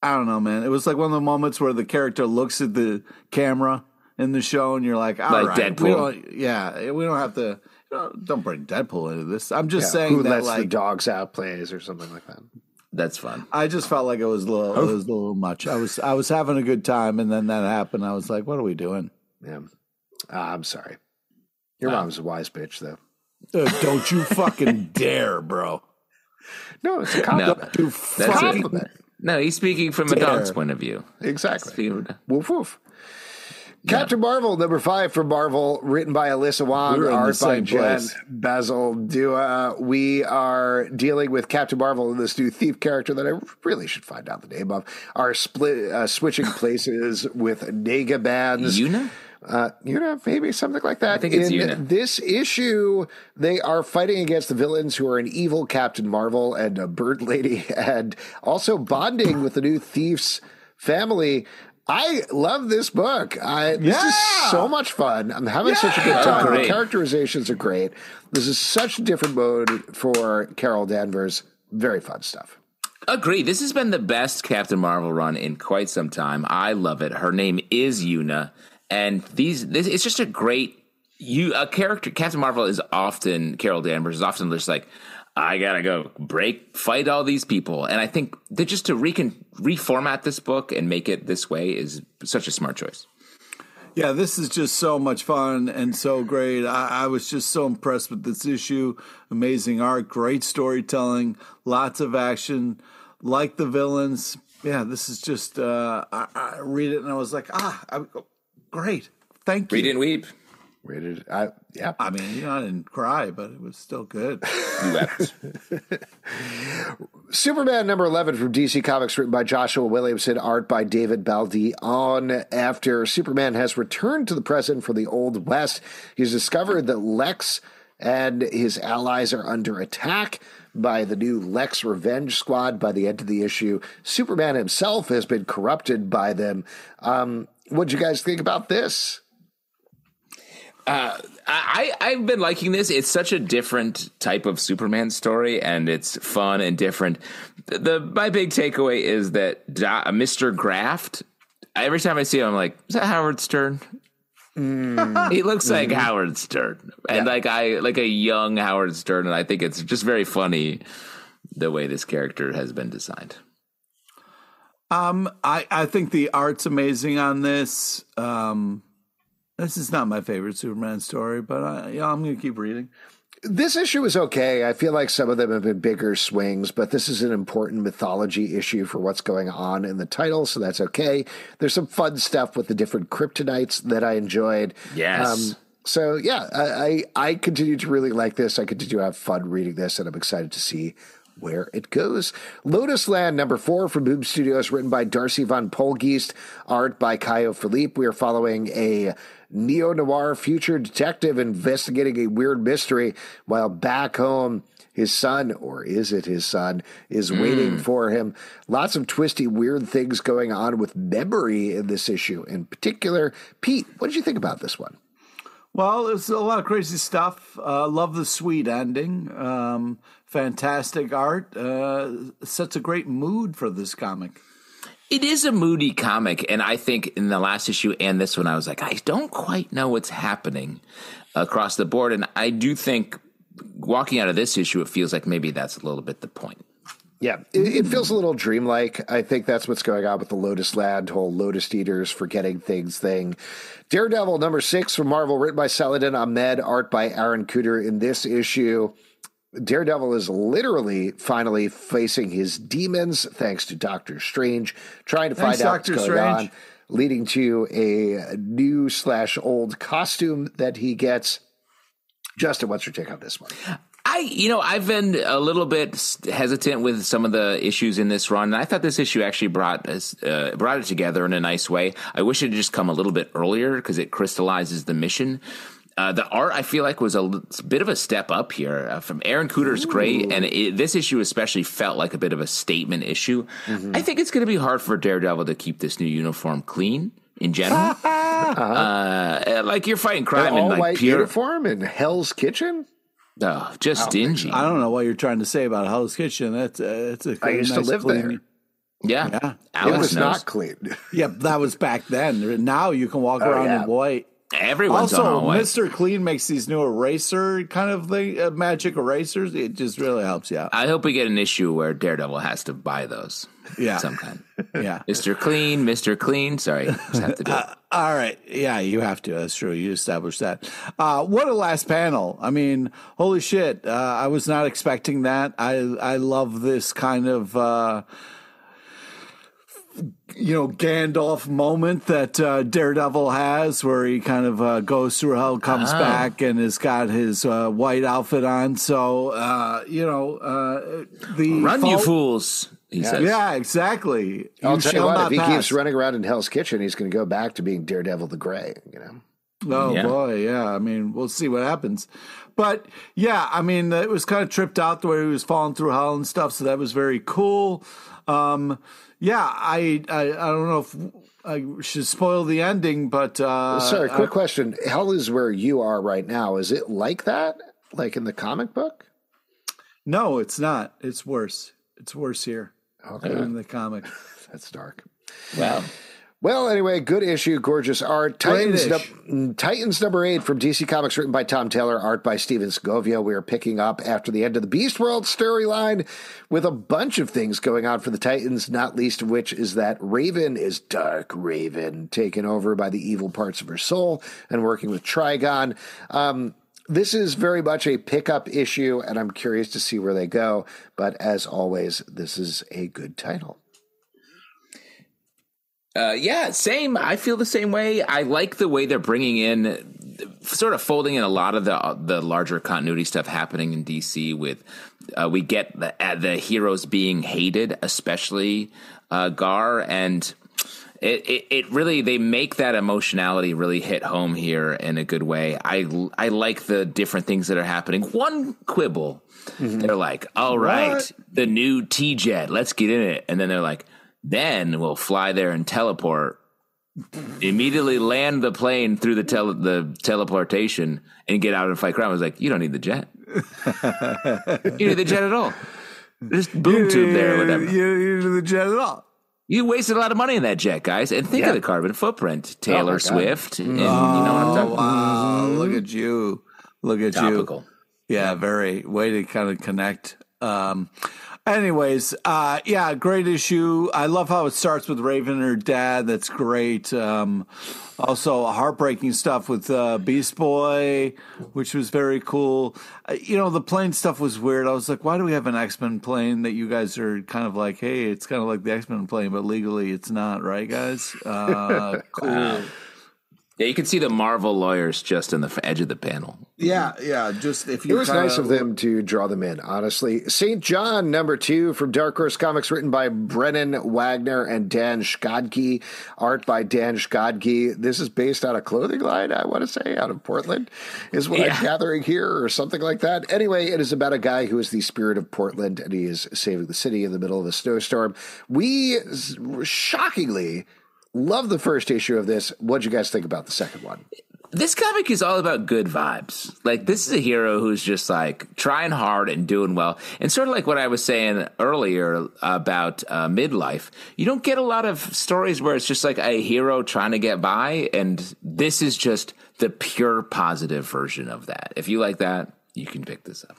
I don't know, man. It was like one of the moments where the character looks at the camera in the show, and you're like, "All Like right, we Deadpool. don't, yeah, we don't have to. Don't bring Deadpool into this. I'm just Yeah, saying Who that, lets the like, dogs out plays or something like that. That's fun. I just felt like it was a little, it was a little much. I was, I was having a good time, and then that happened. I was like, "What are we doing?" Yeah. Uh, I'm sorry. Your mom's a wise bitch, though. Uh, don't you fucking [LAUGHS] dare, bro. No, it's a compliment. Do That's it. fucking- compliment. No, he's speaking from a dog's point of view. Exactly. Of- Woof woof. Captain Marvel, number five for Marvel, written by Alyssa Wong, We were in art by Jen. Bazaldua. We are dealing with Captain Marvel and this new thief character that I really should find out the name of. Are split, uh, switching [LAUGHS] places with Nega bands. Yuna? Uh, Yuna, maybe something like that. I think it's In Yuna. this issue, they are fighting against the villains who are an evil Captain Marvel and a bird lady, [LAUGHS] and also bonding with the new thief's family. I love this book. I, this is so much fun. I'm having such a good time. The characterizations are great. This is such a different mode for Carol Danvers. Very fun stuff. Agree. This has been the best Captain Marvel run in quite some time. I love it. Her name is Yuna, and these this it's just a great you a character. Captain Marvel is often Carol Danvers is often just like I gotta go break fight all these people, and I think that just to recon, reformat this book and make it this way is such a smart choice. Yeah, this is just so much fun and so great. I, I was just so impressed with this issue. Amazing art, great storytelling, lots of action, like the villains. Yeah, this is just, uh, I, I read it and I was like, ah, I, great. Thank you. Read and weep. Rated, I, yeah. I mean, you know, I didn't cry, but it was still good. [LAUGHS] You wept. Superman number 11 from DC Comics, written by Joshua Williamson, art by David Baldeón. On after Superman has returned to the present from the Old West, he's discovered that Lex and his allies are under attack by the new Lex Revenge Squad by the end of the issue. Superman himself has been corrupted by them. Um, what'd you guys think about this? I, I've been liking this. It's such a different type of Superman story, and it's fun and different. The, the my big takeaway is that Do- Mr. Graft. Every time I see him, I'm like, is that Howard Stern? [LAUGHS] he looks like Howard Stern, and like I like a young Howard Stern, and I think it's just very funny the way this character has been designed. Um, I, I think the art's amazing on this. Um, this is not my favorite Superman story, but I, yeah, I'm going to keep reading. This issue is okay. I feel like some of them have been bigger swings, but this is an important mythology issue for what's going on in the title, so that's okay. There's some fun stuff with the different kryptonites that I enjoyed. Yes. Um, so yeah, I, I I continue to really like this. I continue to have fun reading this, and I'm excited to see where it goes. Lotus Land number four from Boom Studios, written by Darcy Van Poelgeest, art by Caio Filipe. We are following a neo noir future detective investigating a weird mystery while back home. His son, or is it his son, is waiting for him. Lots of twisty, weird things going on with memory in this issue. In particular, Pete, what did you think about this one? Well, it's a lot of crazy stuff. Uh, love the sweet ending. Um, fantastic art. Uh, sets a great mood for this comic. It is a moody comic, and I think in the last issue and this one, I was like, I don't quite know what's happening across the board, and I do think walking out of this issue, it feels like maybe that's a little bit the point. Yeah, it, it feels a little dreamlike. I think that's what's going on with the Lotus Land whole Lotus Eaters forgetting things thing. Daredevil number six from Marvel, written by Saladin Ahmed, art by Aaron Kuder. In this issue, Daredevil is literally finally facing his demons, thanks to Doctor Strange, trying to Thanks, find out Doctor what's going Strange. on, leading to a new slash old costume that he gets. Justin, what's your take on this one? I, you know, I've been a little bit hesitant with some of the issues in this run, and I thought this issue actually brought us, uh, brought it together in a nice way. I wish it had just come a little bit earlier because it crystallizes the mission. Uh, the art I feel like was a l- bit of a step up here uh, from Aaron Kuder's great, and it, this issue especially felt like a bit of a statement issue. I think it's going to be hard for Daredevil to keep this new uniform clean in general. [LAUGHS] uh, like you're fighting crime An in all like white pure, uniform in Hell's Kitchen. oh, just dingy. I don't know what you're trying to say about Hell's Kitchen. That's uh, it's a I used to live clean- there. Yeah, Yeah. It was knows. not clean. Yeah, that was back then. Now you can walk Oh, around yeah. in white. Everyone's also, on All White. Mr. Clean makes these new eraser kind of thing, uh, magic erasers. It just really helps you out. I hope we get an issue where Daredevil has to buy those. Yeah. some kind. [LAUGHS] Yeah. Mr. Clean, Mr. Clean. Sorry, just have to do it. [LAUGHS] All right. Yeah, you have to. That's true. You established that. Uh, what a last panel. I mean, holy shit. Uh, I was not expecting that. I, I love this kind of, uh, you know, Gandalf moment that uh, Daredevil has where he kind of uh, goes through hell, comes Oh. back, and has got his uh, white outfit on. So, uh, you know, uh, the. Run, you fools! He says. Yeah, exactly. I'll You tell you shall what, if he pass. keeps running around in Hell's Kitchen, he's going to go back to being Daredevil the Gray, you know? Oh Yeah. boy, yeah. I mean, we'll see what happens. But yeah, I mean, it was kind of tripped out the way he was falling through hell and stuff. So that was very cool. Um, yeah, I, I, I don't know if I should spoil the ending, but uh, Sorry, I- quick question. Hell is where you are right now. Is it like that? Like in the comic book? no, it's not. It's worse. It's worse here Okay. than in the comic. [LAUGHS] That's dark. Wow. Well, anyway, good issue, gorgeous art. Titans, ish. num- Titans number eight from DC Comics, written by Tom Taylor, art by Stephen Segovia. We are picking up after the end of the Beast World storyline with a bunch of things going on for the Titans, not least of which is that Raven is Dark Raven, taken over by the evil parts of her soul and working with Trigon. Um, this is very much a pickup issue, and I'm curious to see where they go. But as always, this is a good title. Uh, yeah, same. I feel the same way. I like the way they're bringing in, sort of folding in a lot of the the larger continuity stuff happening in DC. With uh, we get the uh, the heroes being hated, especially uh, Gar, and it, it it really they make that emotionality really hit home here in a good way. I I like the different things that are happening. One quibble, they're like, "All right, What? the new T Jet, let's get in it," and then they're like. Then we'll fly there and teleport. Immediately land the plane through the tele- the teleportation and get out and fight crime. I was like, you don't need the jet. you need the jet at all. Just boom tube there or whatever. You, you do the jet at all. You wasted a lot of money in that jet, guys. And think Yeah. of the carbon footprint. Taylor God. Swift. And you know what I'm talking about? Wow, look at you. Look at you. Topical. Yeah, very way to kind of connect. Um, anyways, uh, yeah, great issue. I love how it starts with Raven and her dad. That's great. Um, also, heartbreaking stuff with uh, Beast Boy, which was very cool. Uh, you know, the plane stuff was weird. I was like, why do we have an X Men plane that you guys are kind of like, hey, it's kind of like the X Men plane, but legally it's not, right, guys? Uh, [LAUGHS] cool. Yeah, you can see the Marvel lawyers just on the edge of the panel. Yeah, yeah. Just if you. It was kinda- nice of them to draw them in, honestly. St. John, number two from Dark Horse Comics, written by Brennan Wagner and Dan Schkade. Art by Dan Schkade. This is based on a clothing line, I want to say, out of Portland, is what Yeah. I'm gathering here, or something like that. Anyway, it is about a guy who is the spirit of Portland, and he is saving the city in the middle of a snowstorm. We shockingly love the first issue of this. What'd you guys think about the second one? this comic is all about good vibes. Like this is a hero who's just like trying hard and doing well, and sort of like what I was saying earlier about uh, midlife. You don't get a lot of stories where it's just like a hero trying to get by, and this is just the pure positive version of that. If you like that, you can pick this up.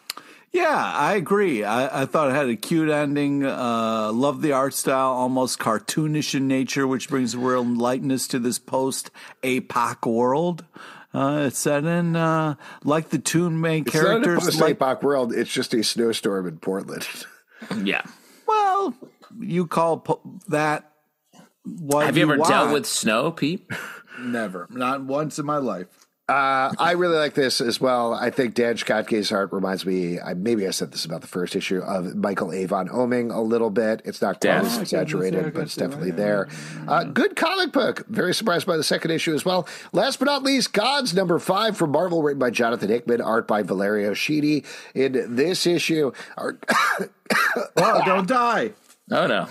Yeah, I agree. I, I thought it had a cute ending. Uh, love the art style, almost cartoonish in nature, which brings a real lightness to this post APOC world. Uh, it's set in uh, like the two main characters. It's not a characters. post like, APOC world, it's just a snowstorm in Portland. [LAUGHS] Yeah. well, you call po- that what? Have you ever want. dealt with snow, Pete? [LAUGHS] Never, not once in my life. Uh, I really like this as well. I think Dan Schkade's art reminds me, I, maybe I said this about the first issue, of Michael Avon Oeming a little bit. It's not quite as exaggerated, but it's definitely there. Uh, good comic book. Very surprised by the second issue as well. Last but not least, Gods number five from Marvel, written by Jonathan Hickman, art by Valerio Schiti. In this issue, our, [COUGHS] Oh, don't die. Oh no,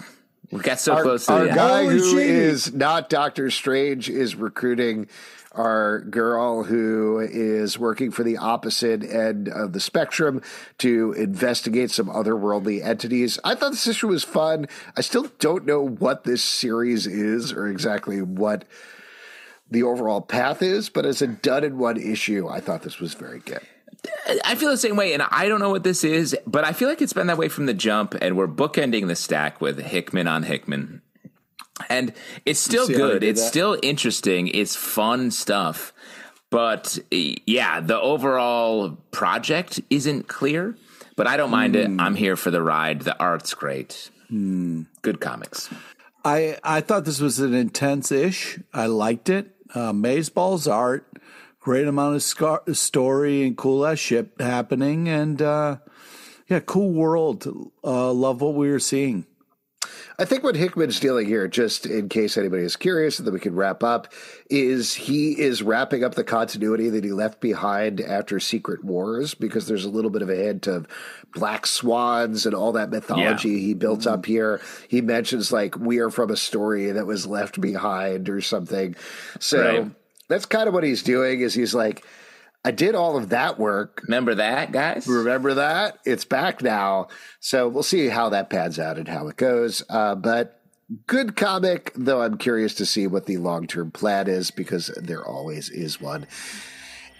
we got so our, close to our the guy Holy who Schiti. is not Doctor Strange is recruiting our girl who is working for the opposite end of the spectrum to investigate some otherworldly entities. I thought this issue was fun. I still don't know what this series is or exactly what the overall path is, but as a done in one issue, I thought this was very good. I feel the same way, and I don't know what this is, but I feel like it's been that way from the jump, and we're bookending the stack with Hickman on Hickman. And it's still good. It's that? still interesting. It's fun stuff. But yeah, the overall project isn't clear, but I don't mind mm. it. Hmm. I'm here for the ride. The art's great. Mm. Good comics. I I thought this was an intense ish. I liked it. Uh, Mazeball's art, great amount of scar- story and cool ass shit happening, and uh, yeah, cool world. Uh, love what we were seeing. I think what Hickman's dealing here, just in case anybody is curious, and then we can wrap up, is he is wrapping up the continuity that he left behind after Secret Wars because there's a little bit of a hint of black swans and all that mythology yeah. he built mm-hmm. up here. He mentions like we are from a story that was left behind or something. So right. that's kind of what he's doing. Is he's like I did all of that work. Remember that, guys? Remember that? It's back now. So we'll see how that pans out and how it goes. Uh, but good comic, though I'm curious to see what the long term plan is because there always is one.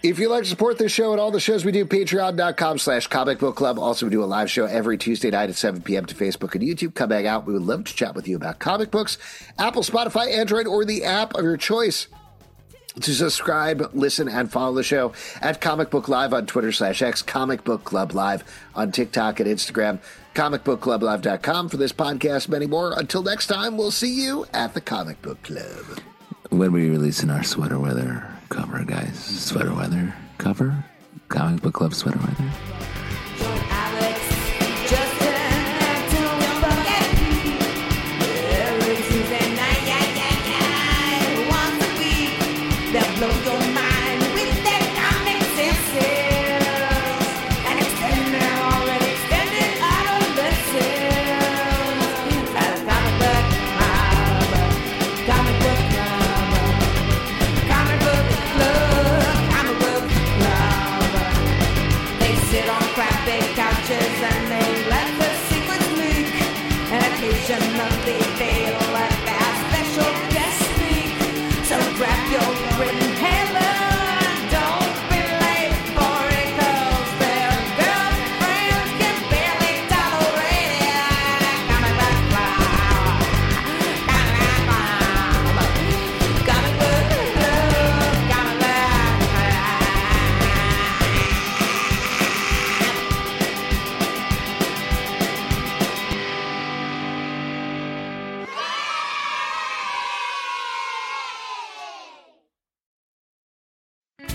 If you'd like to support this show and all the shows we do, patreon.com slash comic book club. Also, we do a live show every Tuesday night at 7 p.m. to Facebook and YouTube. Come hang out. We would love to chat with you about comic books, Apple, Spotify, Android, or the app of your choice to subscribe, listen, and follow the show at Comic Book Live on Twitter slash X, Comic Book Club Live on TikTok and Instagram, comicbookclublive.com for this podcast, many more. Until next time, we'll see you at the Comic Book Club. When we releasing our sweater weather cover, guys? Sweater weather cover? Comic Book Club sweater weather?